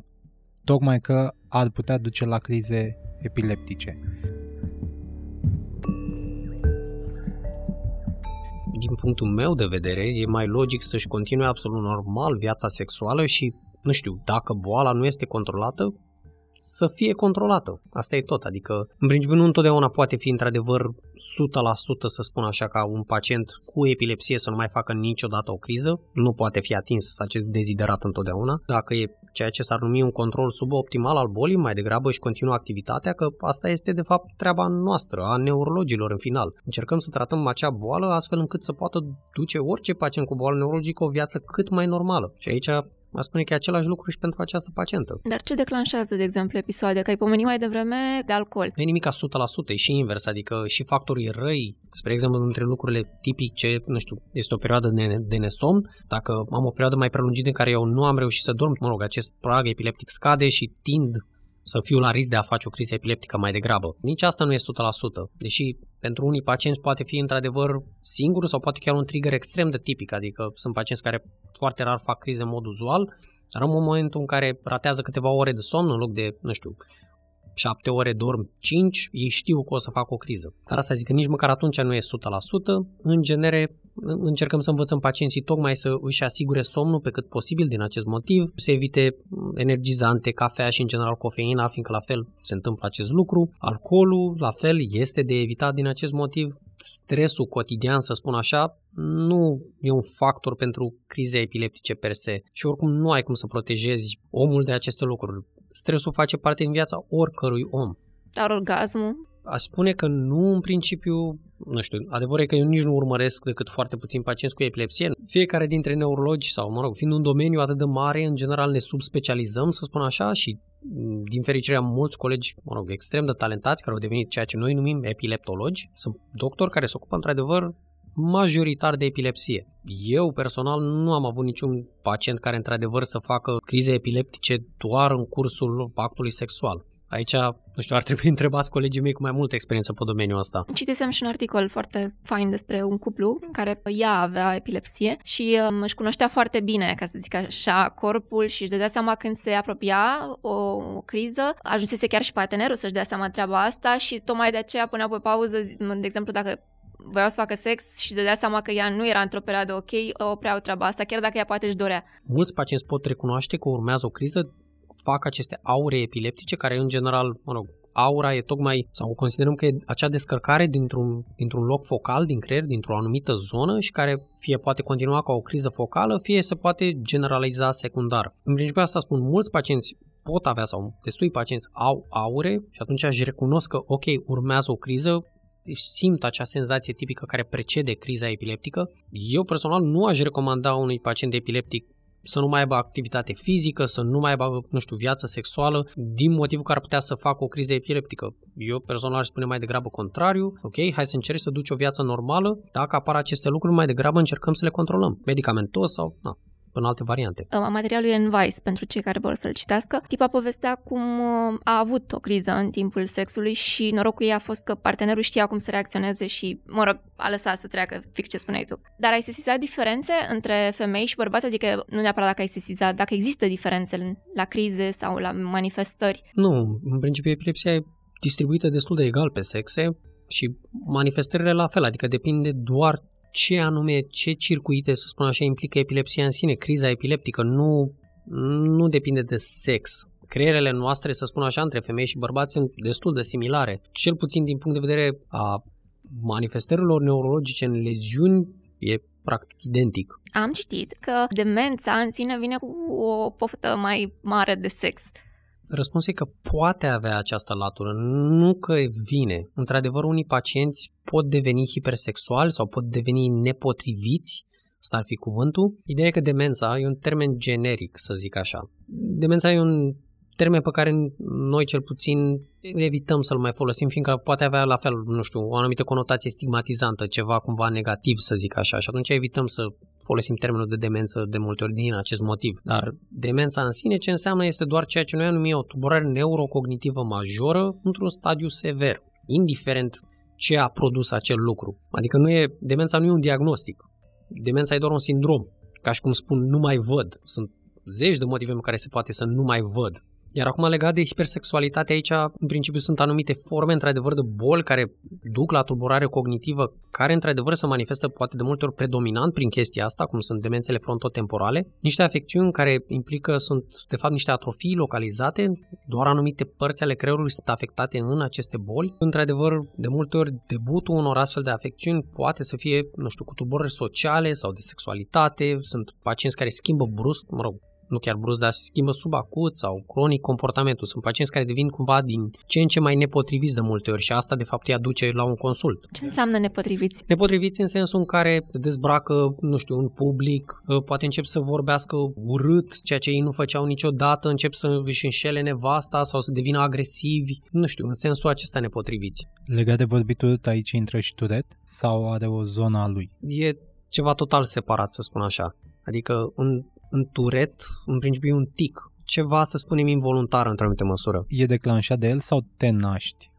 tocmai că ar putea duce la crize epileptice. Din punctul meu de vedere, e mai logic să-și continue absolut normal viața sexuală și, nu știu, dacă boala nu este controlată, să fie controlată. Asta e tot, adică în principiu nu întotdeauna poate fi într-adevăr 100% să spun așa ca un pacient cu epilepsie să nu mai facă niciodată o criză, nu poate fi atins acest deziderat întotdeauna. Dacă e ceea ce s-ar numi un control suboptimal al bolii, mai degrabă și continuă activitatea, că asta este de fapt treaba noastră, a neurologilor în final. Încercăm să tratăm acea boală astfel încât să poată duce orice pacient cu boală neurologică o viață cât mai normală. Și aici Mă spune că e același lucru și pentru această pacientă. Dar ce declanșează, de exemplu, episoade? Că ai pomenit mai devreme de alcool. Nu e nimic ca 100%, e și invers, adică și factorii răi, spre exemplu, între lucrurile tipice, nu știu, este o perioadă de, de nesomn, dacă am o perioadă mai prelungită în care eu nu am reușit să dorm, mă rog, acest prag epileptic scade și tind să fiu la risc de a face o criză epileptică mai degrabă. Nici asta nu este 100%, deși pentru unii pacienți poate fi într-adevăr singur sau poate chiar un trigger extrem de tipic, adică sunt pacienți care foarte rar fac crize în mod uzual, dar în momentul în care ratează câteva ore de somn în loc de, nu știu, 7 ore dorm 5, ei știu că o să facă o criză. Dar asta zic că nici măcar atunci nu e 100%. În genere, încercăm să învățăm pacienții tocmai să își asigure somnul pe cât posibil din acest motiv, să evite energizante, cafea și în general cofeina, fiindcă la fel se întâmplă acest lucru. Alcoolul, la fel, este de evitat din acest motiv. Stresul cotidian, să spun așa, nu e un factor pentru crize epileptice per se și oricum nu ai cum să protejezi omul de aceste lucruri stresul face parte din viața oricărui om. Dar orgasmul? Aș spune că nu în principiu, nu știu, adevărul e că eu nici nu urmăresc decât foarte puțin pacienți cu epilepsie. Fiecare dintre neurologi sau, mă rog, fiind un domeniu atât de mare, în general ne subspecializăm, să spun așa, și din fericire am mulți colegi, mă rog, extrem de talentați care au devenit ceea ce noi numim epileptologi. Sunt doctori care se ocupă într-adevăr majoritar de epilepsie. Eu personal nu am avut niciun pacient care într-adevăr să facă crize epileptice doar în cursul actului sexual. Aici Nu știu, ar trebui întrebați colegii mei cu mai multă experiență pe domeniul ăsta. Citisem și un articol foarte fain despre un cuplu care ea avea epilepsie și um, își cunoștea foarte bine, ca să zic așa, corpul și își dădea seama când se apropia o, o criză. Ajunsese chiar și partenerul să-și dea seama treaba asta și tocmai de aceea punea pe pauză, de exemplu, dacă voiau să facă sex și dădea seama că ea nu era într-o perioadă ok, opreau treaba asta, chiar dacă ea poate își dorea. Mulți pacienți pot recunoaște că urmează o criză, fac aceste aure epileptice, care în general, mă rog, aura e tocmai, sau considerăm că e acea descărcare dintr-un, dintr-un loc focal din creier, dintr-o anumită zonă și care fie poate continua ca o criză focală, fie se poate generaliza secundar. În principiu asta spun, mulți pacienți pot avea sau destui pacienți au aure și atunci își recunosc că ok, urmează o criză, simt acea senzație tipică care precede criza epileptică. Eu personal nu aș recomanda unui pacient epileptic să nu mai aibă activitate fizică, să nu mai aibă, nu știu, viață sexuală, din motivul că ar putea să facă o criză epileptică. Eu personal aș spune mai degrabă contrariu, ok, hai să încerci să duci o viață normală, dacă apar aceste lucruri, mai degrabă încercăm să le controlăm, medicamentos sau, na, în alte variante. Materialul e în Vice pentru cei care vor să-l citească. Tipa povestea cum uh, a avut o criză în timpul sexului și norocul ei a fost că partenerul știa cum să reacționeze și, mă rog, a lăsat să treacă fix ce spuneai tu. Dar ai sesizat diferențe între femei și bărbați? Adică nu neapărat dacă ai sesizat, dacă există diferențe la crize sau la manifestări? Nu, în principiu epilepsia e distribuită destul de egal pe sexe și manifestările la fel, adică depinde doar ce anume, ce circuite, să spun așa, implică epilepsia în sine, criza epileptică, nu, nu depinde de sex. Creierele noastre, să spun așa, între femei și bărbați sunt destul de similare. Cel puțin din punct de vedere a manifestărilor neurologice în leziuni, e practic identic. Am citit că demența în sine vine cu o poftă mai mare de sex. Răspunsul e că poate avea această latură, nu că vine. Într-adevăr, unii pacienți pot deveni hipersexuali sau pot deveni nepotriviți, asta ar fi cuvântul. Ideea e că demența e un termen generic, să zic așa. Demența e un termen pe care noi cel puțin evităm să-l mai folosim, fiindcă poate avea la fel, nu știu, o anumită conotație stigmatizantă, ceva cumva negativ, să zic așa, și atunci evităm să folosim termenul de demență de multe ori din acest motiv. Dar demența în sine ce înseamnă este doar ceea ce noi numim o tulburare neurocognitivă majoră într-un stadiu sever, indiferent ce a produs acel lucru. Adică nu e, demența nu e un diagnostic. Demența e doar un sindrom. Ca și cum spun, nu mai văd. Sunt zeci de motive în care se poate să nu mai văd. Iar acum legat de hipersexualitate, aici în principiu sunt anumite forme într-adevăr de boli care duc la tulburare cognitivă, care într-adevăr se manifestă poate de multe ori predominant prin chestia asta, cum sunt demențele frontotemporale, niște afecțiuni care implică, sunt de fapt niște atrofii localizate, doar anumite părți ale creierului sunt afectate în aceste boli. Într-adevăr, de multe ori debutul unor astfel de afecțiuni poate să fie, nu știu, cu tulburări sociale sau de sexualitate, sunt pacienți care schimbă brusc, mă rog, nu chiar brusc, dar se schimbă subacut sau cronic comportamentul. Sunt pacienți care devin cumva din ce în ce mai nepotriviți de multe ori și asta de fapt îi aduce la un consult. Ce înseamnă nepotriviți? Nepotriviți în sensul în care dezbracă, nu știu, în public, ă, poate încep să vorbească urât, ceea ce ei nu făceau niciodată, încep să își înșele nevasta sau să devină agresivi, nu știu, în sensul acesta nepotriviți. Legat de vorbitul aici intră și Turet sau are o zonă a lui? E ceva total separat, să spun așa. Adică în în turet, în principiu e un tic, ceva, să spunem, involuntar într-o anumită măsură. E declanșat de el sau te naști?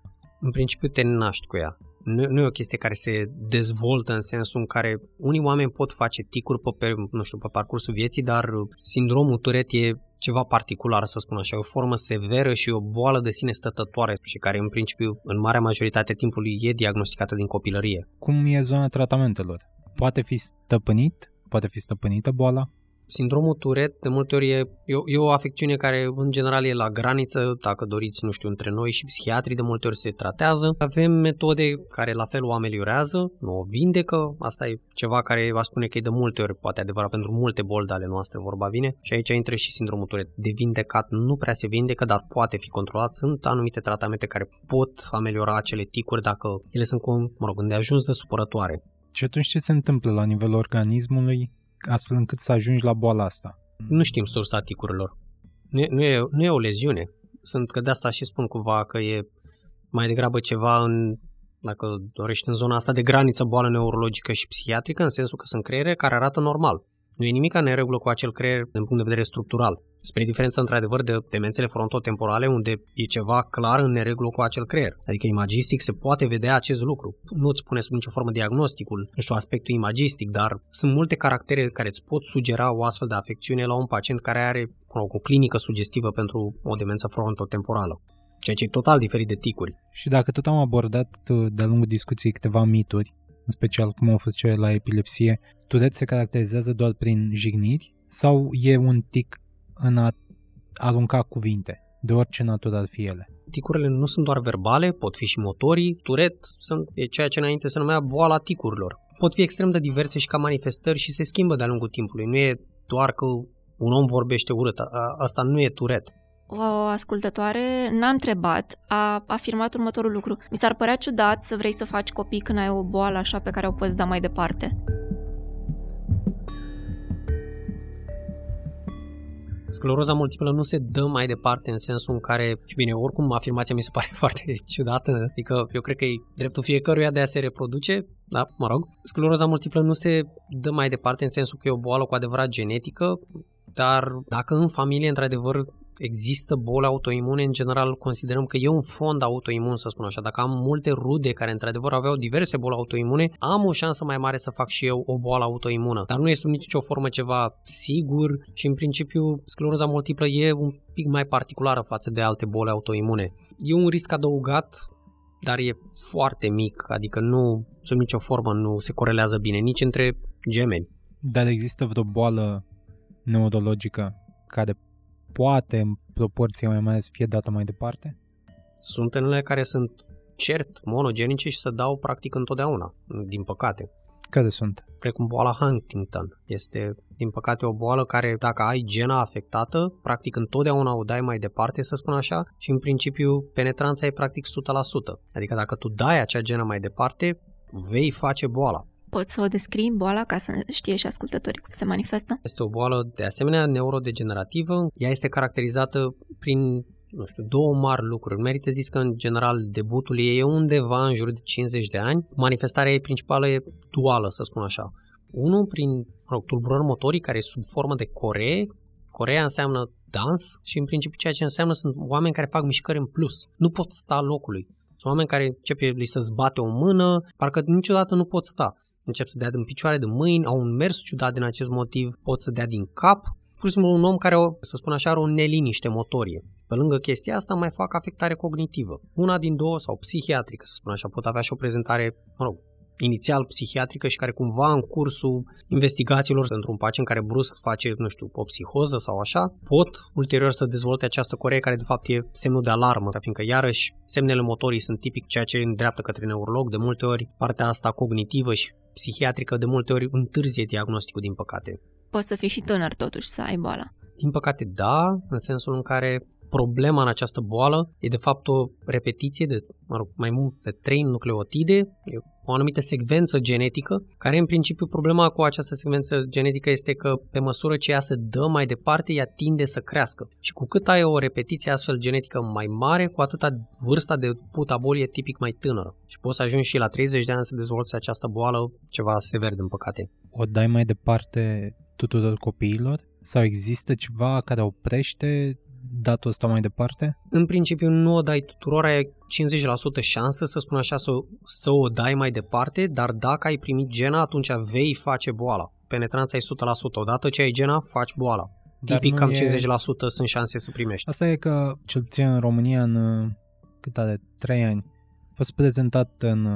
În principiu te naști cu ea. Nu, nu e o chestie care se dezvoltă în sensul în care unii oameni pot face ticuri pe, nu știu, pe parcursul vieții, dar sindromul Turet e ceva particular, să spun așa, o formă severă și o boală de sine stătătoare și care în principiu în marea majoritate timpului e diagnosticată din copilărie. Cum e zona tratamentelor? Poate fi stăpânit? Poate fi stăpânită boala? Sindromul Turet de multe ori e, e, o, e o afecțiune care în general e la graniță, dacă doriți, nu știu, între noi și psihiatrii de multe ori se tratează. Avem metode care la fel o ameliorează, nu o vindecă, asta e ceva care va spune că e de multe ori poate adevărat pentru multe boli de ale noastre, vorba vine. Și aici intră și sindromul Turet. De vindecat nu prea se vindecă, dar poate fi controlat. Sunt anumite tratamente care pot ameliora acele ticuri dacă ele sunt cu, mă rog, ajuns de supărătoare. Și atunci ce se întâmplă la nivelul organismului astfel încât să ajungi la boala asta? Nu știm sursa ticurilor. Nu e, nu, e, nu e o leziune. Sunt că de asta și spun cumva că e mai degrabă ceva în, dacă dorești, în zona asta de graniță boală neurologică și psihiatrică, în sensul că sunt creiere care arată normal. Nu e nimic în neregulă cu acel creier din punct de vedere structural. Spre diferență, într-adevăr, de demențele frontotemporale, unde e ceva clar în neregulă cu acel creier. Adică imagistic se poate vedea acest lucru. Nu îți pune sub nicio formă diagnosticul, nu știu, aspectul imagistic, dar sunt multe caractere care îți pot sugera o astfel de afecțiune la un pacient care are o clinică sugestivă pentru o demență frontotemporală ceea ce e total diferit de ticuri. Și dacă tot am abordat uh, de-a lungul discuției câteva mituri, în special cum au fost cele la epilepsie, Tourette se caracterizează doar prin jigniri sau e un tic în a arunca cuvinte, de orice natură ar fi ele? Ticurile nu sunt doar verbale, pot fi și motorii. Tourette sunt, e ceea ce înainte se numea boala ticurilor. Pot fi extrem de diverse și ca manifestări și se schimbă de-a lungul timpului. Nu e doar că un om vorbește urât. Asta nu e Tourette o ascultătoare n-a întrebat, a afirmat următorul lucru. Mi s-ar părea ciudat să vrei să faci copii când ai o boală așa pe care o poți da mai departe. Scleroza multiplă nu se dă mai departe în sensul în care, și bine, oricum afirmația mi se pare foarte ciudată, adică eu cred că e dreptul fiecăruia de a se reproduce, da, mă rog. Scleroza multiplă nu se dă mai departe în sensul că e o boală cu adevărat genetică, dar dacă în familie, într-adevăr, există boli autoimune, în general considerăm că e un fond autoimun, să spun așa. Dacă am multe rude care într-adevăr aveau diverse boli autoimune, am o șansă mai mare să fac și eu o boală autoimună. Dar nu este sub nicio formă ceva sigur și în principiu scleroza multiplă e un pic mai particulară față de alte boli autoimune. E un risc adăugat dar e foarte mic, adică nu, sub nicio formă nu se corelează bine, nici între gemeni. Dar există vreo boală neurologică care poate în proporție mai mare să fie dată mai departe? Sunt unele care sunt cert monogenice și se dau practic întotdeauna, din păcate. Care sunt? Precum boala Huntington. Este, din păcate, o boală care, dacă ai gena afectată, practic întotdeauna o dai mai departe, să spun așa, și în principiu penetranța e practic 100%. Adică dacă tu dai acea genă mai departe, vei face boala. Poți să o descrii boala ca să știe și ascultătorii cum se manifestă? Este o boală de asemenea neurodegenerativă. Ea este caracterizată prin nu știu, două mari lucruri. Merită zis că, în general, debutul ei e undeva în jur de 50 de ani. Manifestarea ei principală e duală, să spun așa. Unul, prin mă rog, tulburări motorii care sub formă de coree. Corea înseamnă dans și, în principiu, ceea ce înseamnă sunt oameni care fac mișcări în plus. Nu pot sta locului. Sunt oameni care începe li să-ți bate o mână, parcă niciodată nu pot sta încep să dea din picioare, de mâini, au un mers ciudat din acest motiv, pot să dea din cap. Pur și simplu un om care, o, să spun așa, are o neliniște motorie. Pe lângă chestia asta mai fac afectare cognitivă. Una din două sau psihiatrică, să spun așa, pot avea și o prezentare, mă rog, inițial psihiatrică și care cumva în cursul investigațiilor pentru un pacient care brusc face, nu știu, o psihoză sau așa, pot ulterior să dezvolte această coree care de fapt e semnul de alarmă, fiindcă iarăși semnele motorii sunt tipic ceea ce îndreaptă către neurolog, de multe ori partea asta cognitivă și psihiatrică de multe ori întârzie diagnosticul, din păcate. Poți să fii și tânăr totuși să ai boala. Din păcate da, în sensul în care problema în această boală e de fapt o repetiție de mă rog, mai mult de trei nucleotide, e o anumită secvență genetică, care în principiu problema cu această secvență genetică este că pe măsură ce ea se dă mai departe, ea tinde să crească. Și cu cât ai o repetiție astfel genetică mai mare, cu atâta vârsta de puta bolii e tipic mai tânără. Și poți să ajungi și la 30 de ani să dezvolți această boală ceva sever, din păcate. O dai mai departe tuturor copiilor? Sau există ceva care oprește datul ăsta mai departe? În principiu nu o dai tuturor, ai 50% șansă să spun așa să, să o dai mai departe, dar dacă ai primit gena, atunci vei face boala. Penetranța e 100%. Odată ce ai gena, faci boala. Dar Tipic cam e... 50% sunt șanse să primești. Asta e că, cel puțin în România, în cât are, 3 ani, a fost prezentat în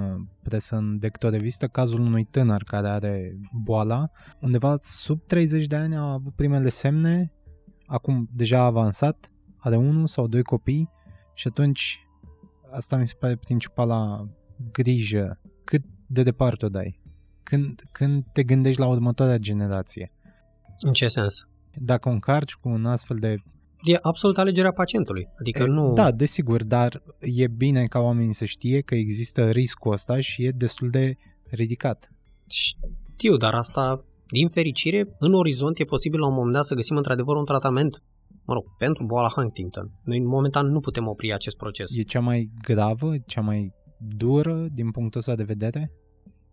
presă în Dector Revistă cazul unui tânăr care are boala. Undeva sub 30 de ani a avut primele semne acum deja avansat, are unul sau doi copii și atunci asta mi se pare principala grijă. Cât de departe o dai? Când, când te gândești la următoarea generație? În ce sens? Dacă o încarci cu un astfel de... E absolut alegerea pacientului. Adică e, nu... Da, desigur, dar e bine ca oamenii să știe că există riscul ăsta și e destul de ridicat. Știu, dar asta din fericire, în orizont e posibil la un moment dat să găsim într-adevăr un tratament mă rog, pentru boala Huntington. Noi momentan nu putem opri acest proces. E cea mai gravă, cea mai dură din punctul ăsta de vedere?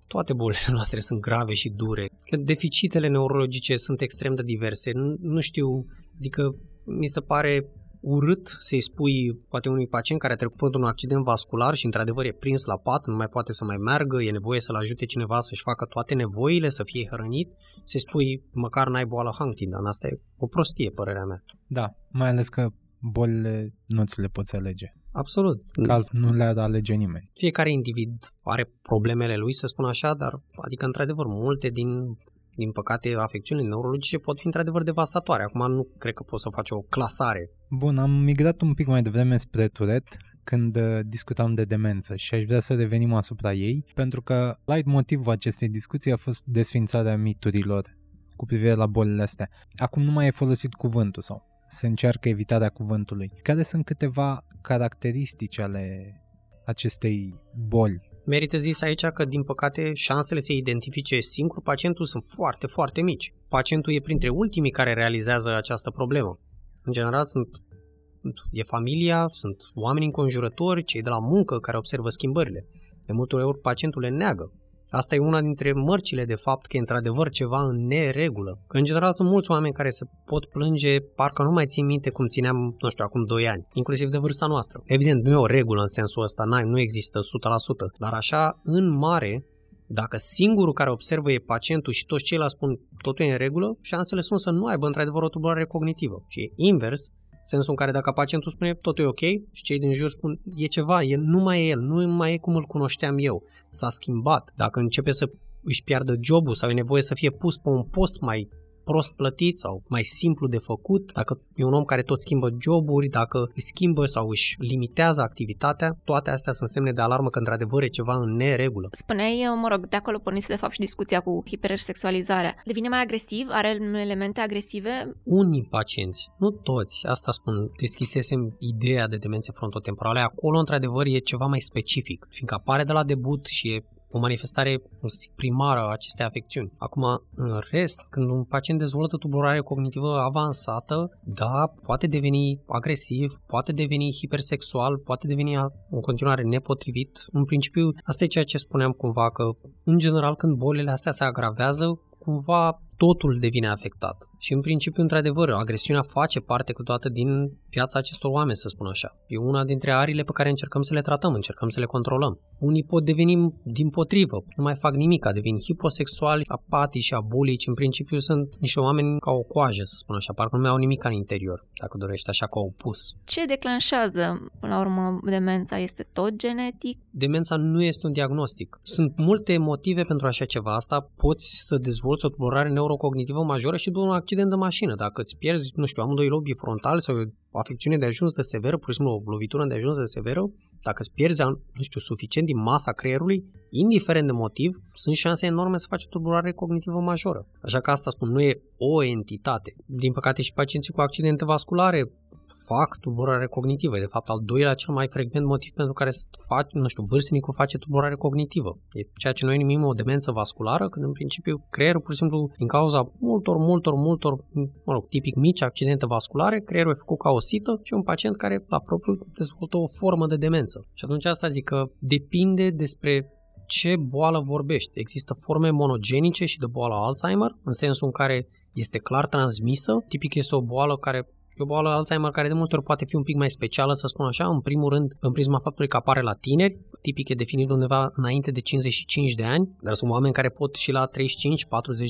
toate bolile noastre sunt grave și dure, că deficitele neurologice sunt extrem de diverse. Nu, nu știu, adică mi se pare urât să-i spui poate unui pacient care a trecut într-un accident vascular și într-adevăr e prins la pat, nu mai poate să mai meargă, e nevoie să-l ajute cineva să-și facă toate nevoile, să fie hrănit, să-i spui măcar n-ai boală Huntington. Asta e o prostie, părerea mea. Da, mai ales că bolile nu ți le poți alege. Absolut. Că altfel nu le-ar alege nimeni. Fiecare individ are problemele lui, să spun așa, dar adică într-adevăr multe din din păcate, afecțiunile neurologice pot fi într-adevăr devastatoare. Acum nu cred că poți să faci o clasare. Bun, am migrat un pic mai devreme spre Turet când uh, discutam de demență și aș vrea să revenim asupra ei, pentru că light motivul acestei discuții a fost desfințarea miturilor cu privire la bolile astea. Acum nu mai e folosit cuvântul sau se încearcă evitarea cuvântului. Care sunt câteva caracteristici ale acestei boli Merită zis aici că, din păcate, șansele să identifice singur pacientul sunt foarte, foarte mici. Pacientul e printre ultimii care realizează această problemă. În general, sunt e familia, sunt oameni înconjurători, cei de la muncă care observă schimbările. De multe ori pacientul le neagă. Asta e una dintre mărcile de fapt că e într-adevăr ceva în neregulă. Că în general sunt mulți oameni care se pot plânge, parcă nu mai țin minte cum țineam, nu știu, acum 2 ani, inclusiv de vârsta noastră. Evident, nu e o regulă în sensul ăsta, nu există 100%, dar așa, în mare, dacă singurul care observă e pacientul și toți ceilalți spun totul e în regulă, șansele sunt să nu aibă într-adevăr o tulburare cognitivă. Și e invers, sensul în care dacă pacientul spune totul e ok? Și cei din jur spun e ceva, e, nu mai e el, nu mai e cum îl cunoșteam eu, s-a schimbat, dacă începe să își piardă jobul sau e nevoie să fie pus pe un post mai prost plătit sau mai simplu de făcut, dacă e un om care tot schimbă joburi, dacă își schimbă sau își limitează activitatea, toate astea sunt semne de alarmă că într-adevăr e ceva în neregulă. Spuneai, mă rog, de acolo pornise de fapt și discuția cu hipersexualizarea. Devine mai agresiv? Are elemente agresive? Unii pacienți, nu toți, asta spun, deschisesem ideea de demențe frontotemporale, acolo într-adevăr e ceva mai specific, fiindcă apare de la debut și e o manifestare primară a acestei afecțiuni. Acum, în rest, când un pacient dezvoltă tulburare cognitivă avansată, da, poate deveni agresiv, poate deveni hipersexual, poate deveni în continuare nepotrivit. În principiu, asta e ceea ce spuneam cumva, că în general când bolile astea se agravează, cumva totul devine afectat. Și în principiu, într-adevăr, agresiunea face parte cu toată din viața acestor oameni, să spun așa. E una dintre arile pe care încercăm să le tratăm, încercăm să le controlăm. Unii pot deveni din potrivă, nu mai fac nimic, devin hiposexuali, apatici, abulici, în principiu sunt niște oameni ca o coajă, să spun așa, parcă nu mai au nimic în interior, dacă dorești așa ca opus. Ce declanșează, până la urmă, demența? Este tot genetic? Demența nu este un diagnostic. Sunt multe motive pentru așa ceva. Asta poți să dezvolți o tulburare neurocognitivă majoră și după un accident de mașină. Dacă îți pierzi, nu știu, amândoi lobii frontali sau o afecțiune de ajuns de severă, pur și simplu o lovitură de ajuns de severă, dacă îți pierzi, nu știu, suficient din masa creierului, indiferent de motiv, sunt șanse enorme să faci o tulburare cognitivă majoră. Așa că asta spun, nu e o entitate. Din păcate și pacienții cu accidente vasculare fac tulburare cognitivă. E de fapt al doilea cel mai frecvent motiv pentru care fac, nu știu, vârstnicul face tulburare cognitivă. E ceea ce noi numim o demență vasculară, când în principiu creierul pur și simplu din cauza multor, multor, multor, mă rog, tipic mici accidente vasculare, creierul e făcut ca o sită și un pacient care la propriu dezvoltă o formă de demență. Și atunci asta zic că depinde despre ce boală vorbești. Există forme monogenice și de boală Alzheimer, în sensul în care este clar transmisă. Tipic este o boală care E o boală Alzheimer care de multe ori poate fi un pic mai specială, să spun așa, în primul rând în prisma faptului că apare la tineri, tipic e definit undeva înainte de 55 de ani, dar sunt oameni care pot și la 35-40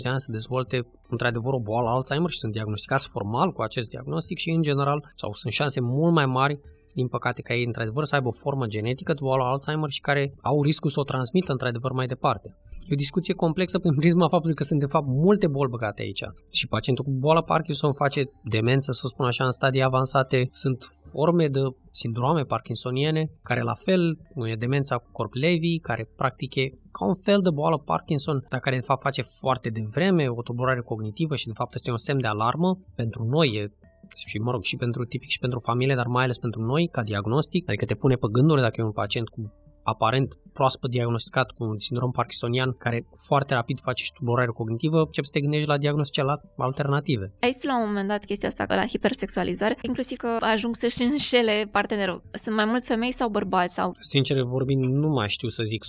de ani să dezvolte într-adevăr o boală Alzheimer și sunt diagnosticați formal cu acest diagnostic și în general, sau sunt șanse mult mai mari din păcate, ca ei într-adevăr să aibă o formă genetică de boală Alzheimer și care au riscul să o transmită într-adevăr mai departe. E o discuție complexă prin prisma faptului că sunt de fapt multe boli băgate aici. Și pacientul cu boala Parkinson face demență, să spun așa, în stadii avansate. Sunt forme de sindrome parkinsoniene, care la fel nu e demența cu corp Levi, care practic e ca un fel de boală Parkinson, dar care de fapt face foarte devreme o tulburare cognitivă și de fapt este un semn de alarmă. Pentru noi e și mă rog, și pentru tipic și pentru familie, dar mai ales pentru noi, ca diagnostic, adică te pune pe gânduri dacă e un pacient cu aparent proaspăt diagnosticat cu un sindrom parkinsonian care foarte rapid face și tulburare cognitivă, începi să te gândești la diagnostice alternative. Ai spus la un moment dat chestia asta la hipersexualizare, inclusiv că ajung să-și înșele partenerul. Sunt mai mult femei sau bărbați? Sau... Sincer vorbind, nu mai știu să zic 100%,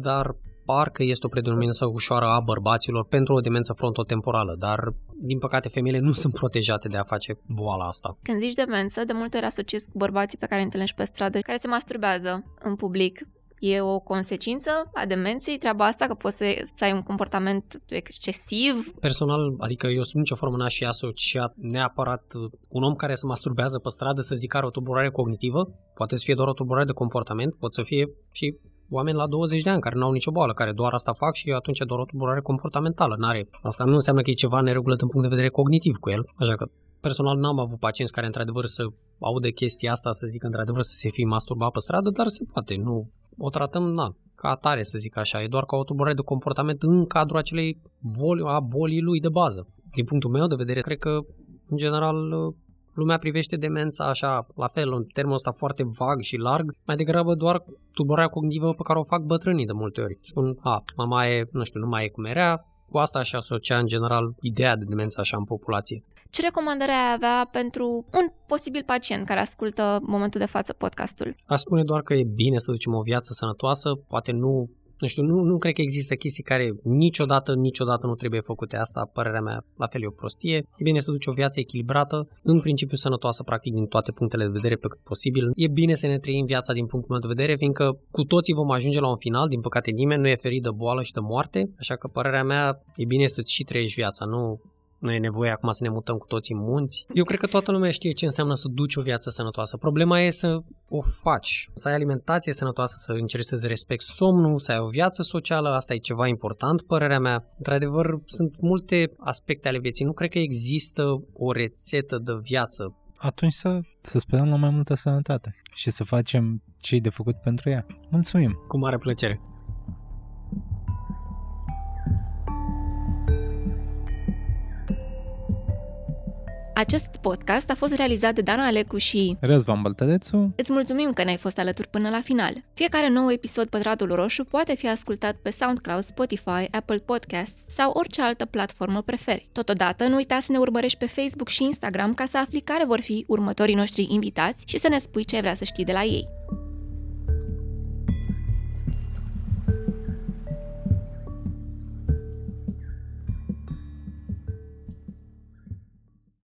dar parcă este o predominanță ușoară a bărbaților pentru o demență frontotemporală, dar din păcate femeile nu sunt protejate de a face boala asta. Când zici demență, de multe ori asociezi cu bărbații pe care îi întâlnești pe stradă, care se masturbează în public. E o consecință a demenței treaba asta, că poți să, să ai un comportament excesiv? Personal, adică eu sunt nicio formă n-aș fi asociat neapărat un om care se masturbează pe stradă să zic are o tulburare cognitivă, poate să fie doar o tulburare de comportament, pot să fie și oameni la 20 de ani care nu au nicio boală, care doar asta fac și atunci doar o tulburare comportamentală. N-are. Asta nu înseamnă că e ceva neregulă din punct de vedere cognitiv cu el, așa că personal n-am avut pacienți care într-adevăr să aude chestia asta, să zic într-adevăr să se fi masturbat pe stradă, dar se poate, nu. O tratăm, na, ca atare, să zic așa, e doar ca o tulburare de comportament în cadrul acelei boli, a bolii lui de bază. Din punctul meu de vedere, cred că, în general, lumea privește demența așa, la fel, în termenul ăsta foarte vag și larg, mai degrabă doar tulburarea cognitivă pe care o fac bătrânii de multe ori. Spun, a, mama e, nu știu, nu mai e cum era, cu asta și asocia în general ideea de demență așa în populație. Ce recomandare ai avea pentru un posibil pacient care ascultă în momentul de față podcastul? A spune doar că e bine să ducem o viață sănătoasă, poate nu nu știu, nu, nu cred că există chestii care niciodată, niciodată nu trebuie făcute asta, părerea mea, la fel e o prostie. E bine să duci o viață echilibrată, în principiu sănătoasă, practic, din toate punctele de vedere pe cât posibil. E bine să ne trăim viața din punctul meu de vedere, fiindcă cu toții vom ajunge la un final, din păcate nimeni nu e ferit de boală și de moarte, așa că părerea mea e bine să-ți și trăiești viața, nu nu e nevoie acum să ne mutăm cu toții în munți. Eu cred că toată lumea știe ce înseamnă să duci o viață sănătoasă. Problema e să o faci, să ai alimentație sănătoasă, să încerci să-ți respecti somnul, să ai o viață socială, asta e ceva important, părerea mea. Într-adevăr, sunt multe aspecte ale vieții. Nu cred că există o rețetă de viață. Atunci să, să sperăm la mai multă sănătate și să facem ce de făcut pentru ea. Mulțumim! Cu mare plăcere! Acest podcast a fost realizat de Dana Alecu și Răzvan Băltădețu. Îți mulțumim că ne-ai fost alături până la final. Fiecare nou episod Pătratul Roșu poate fi ascultat pe SoundCloud, Spotify, Apple Podcasts sau orice altă platformă preferi. Totodată, nu uita să ne urmărești pe Facebook și Instagram ca să afli care vor fi următorii noștri invitați și să ne spui ce ai vrea să știi de la ei.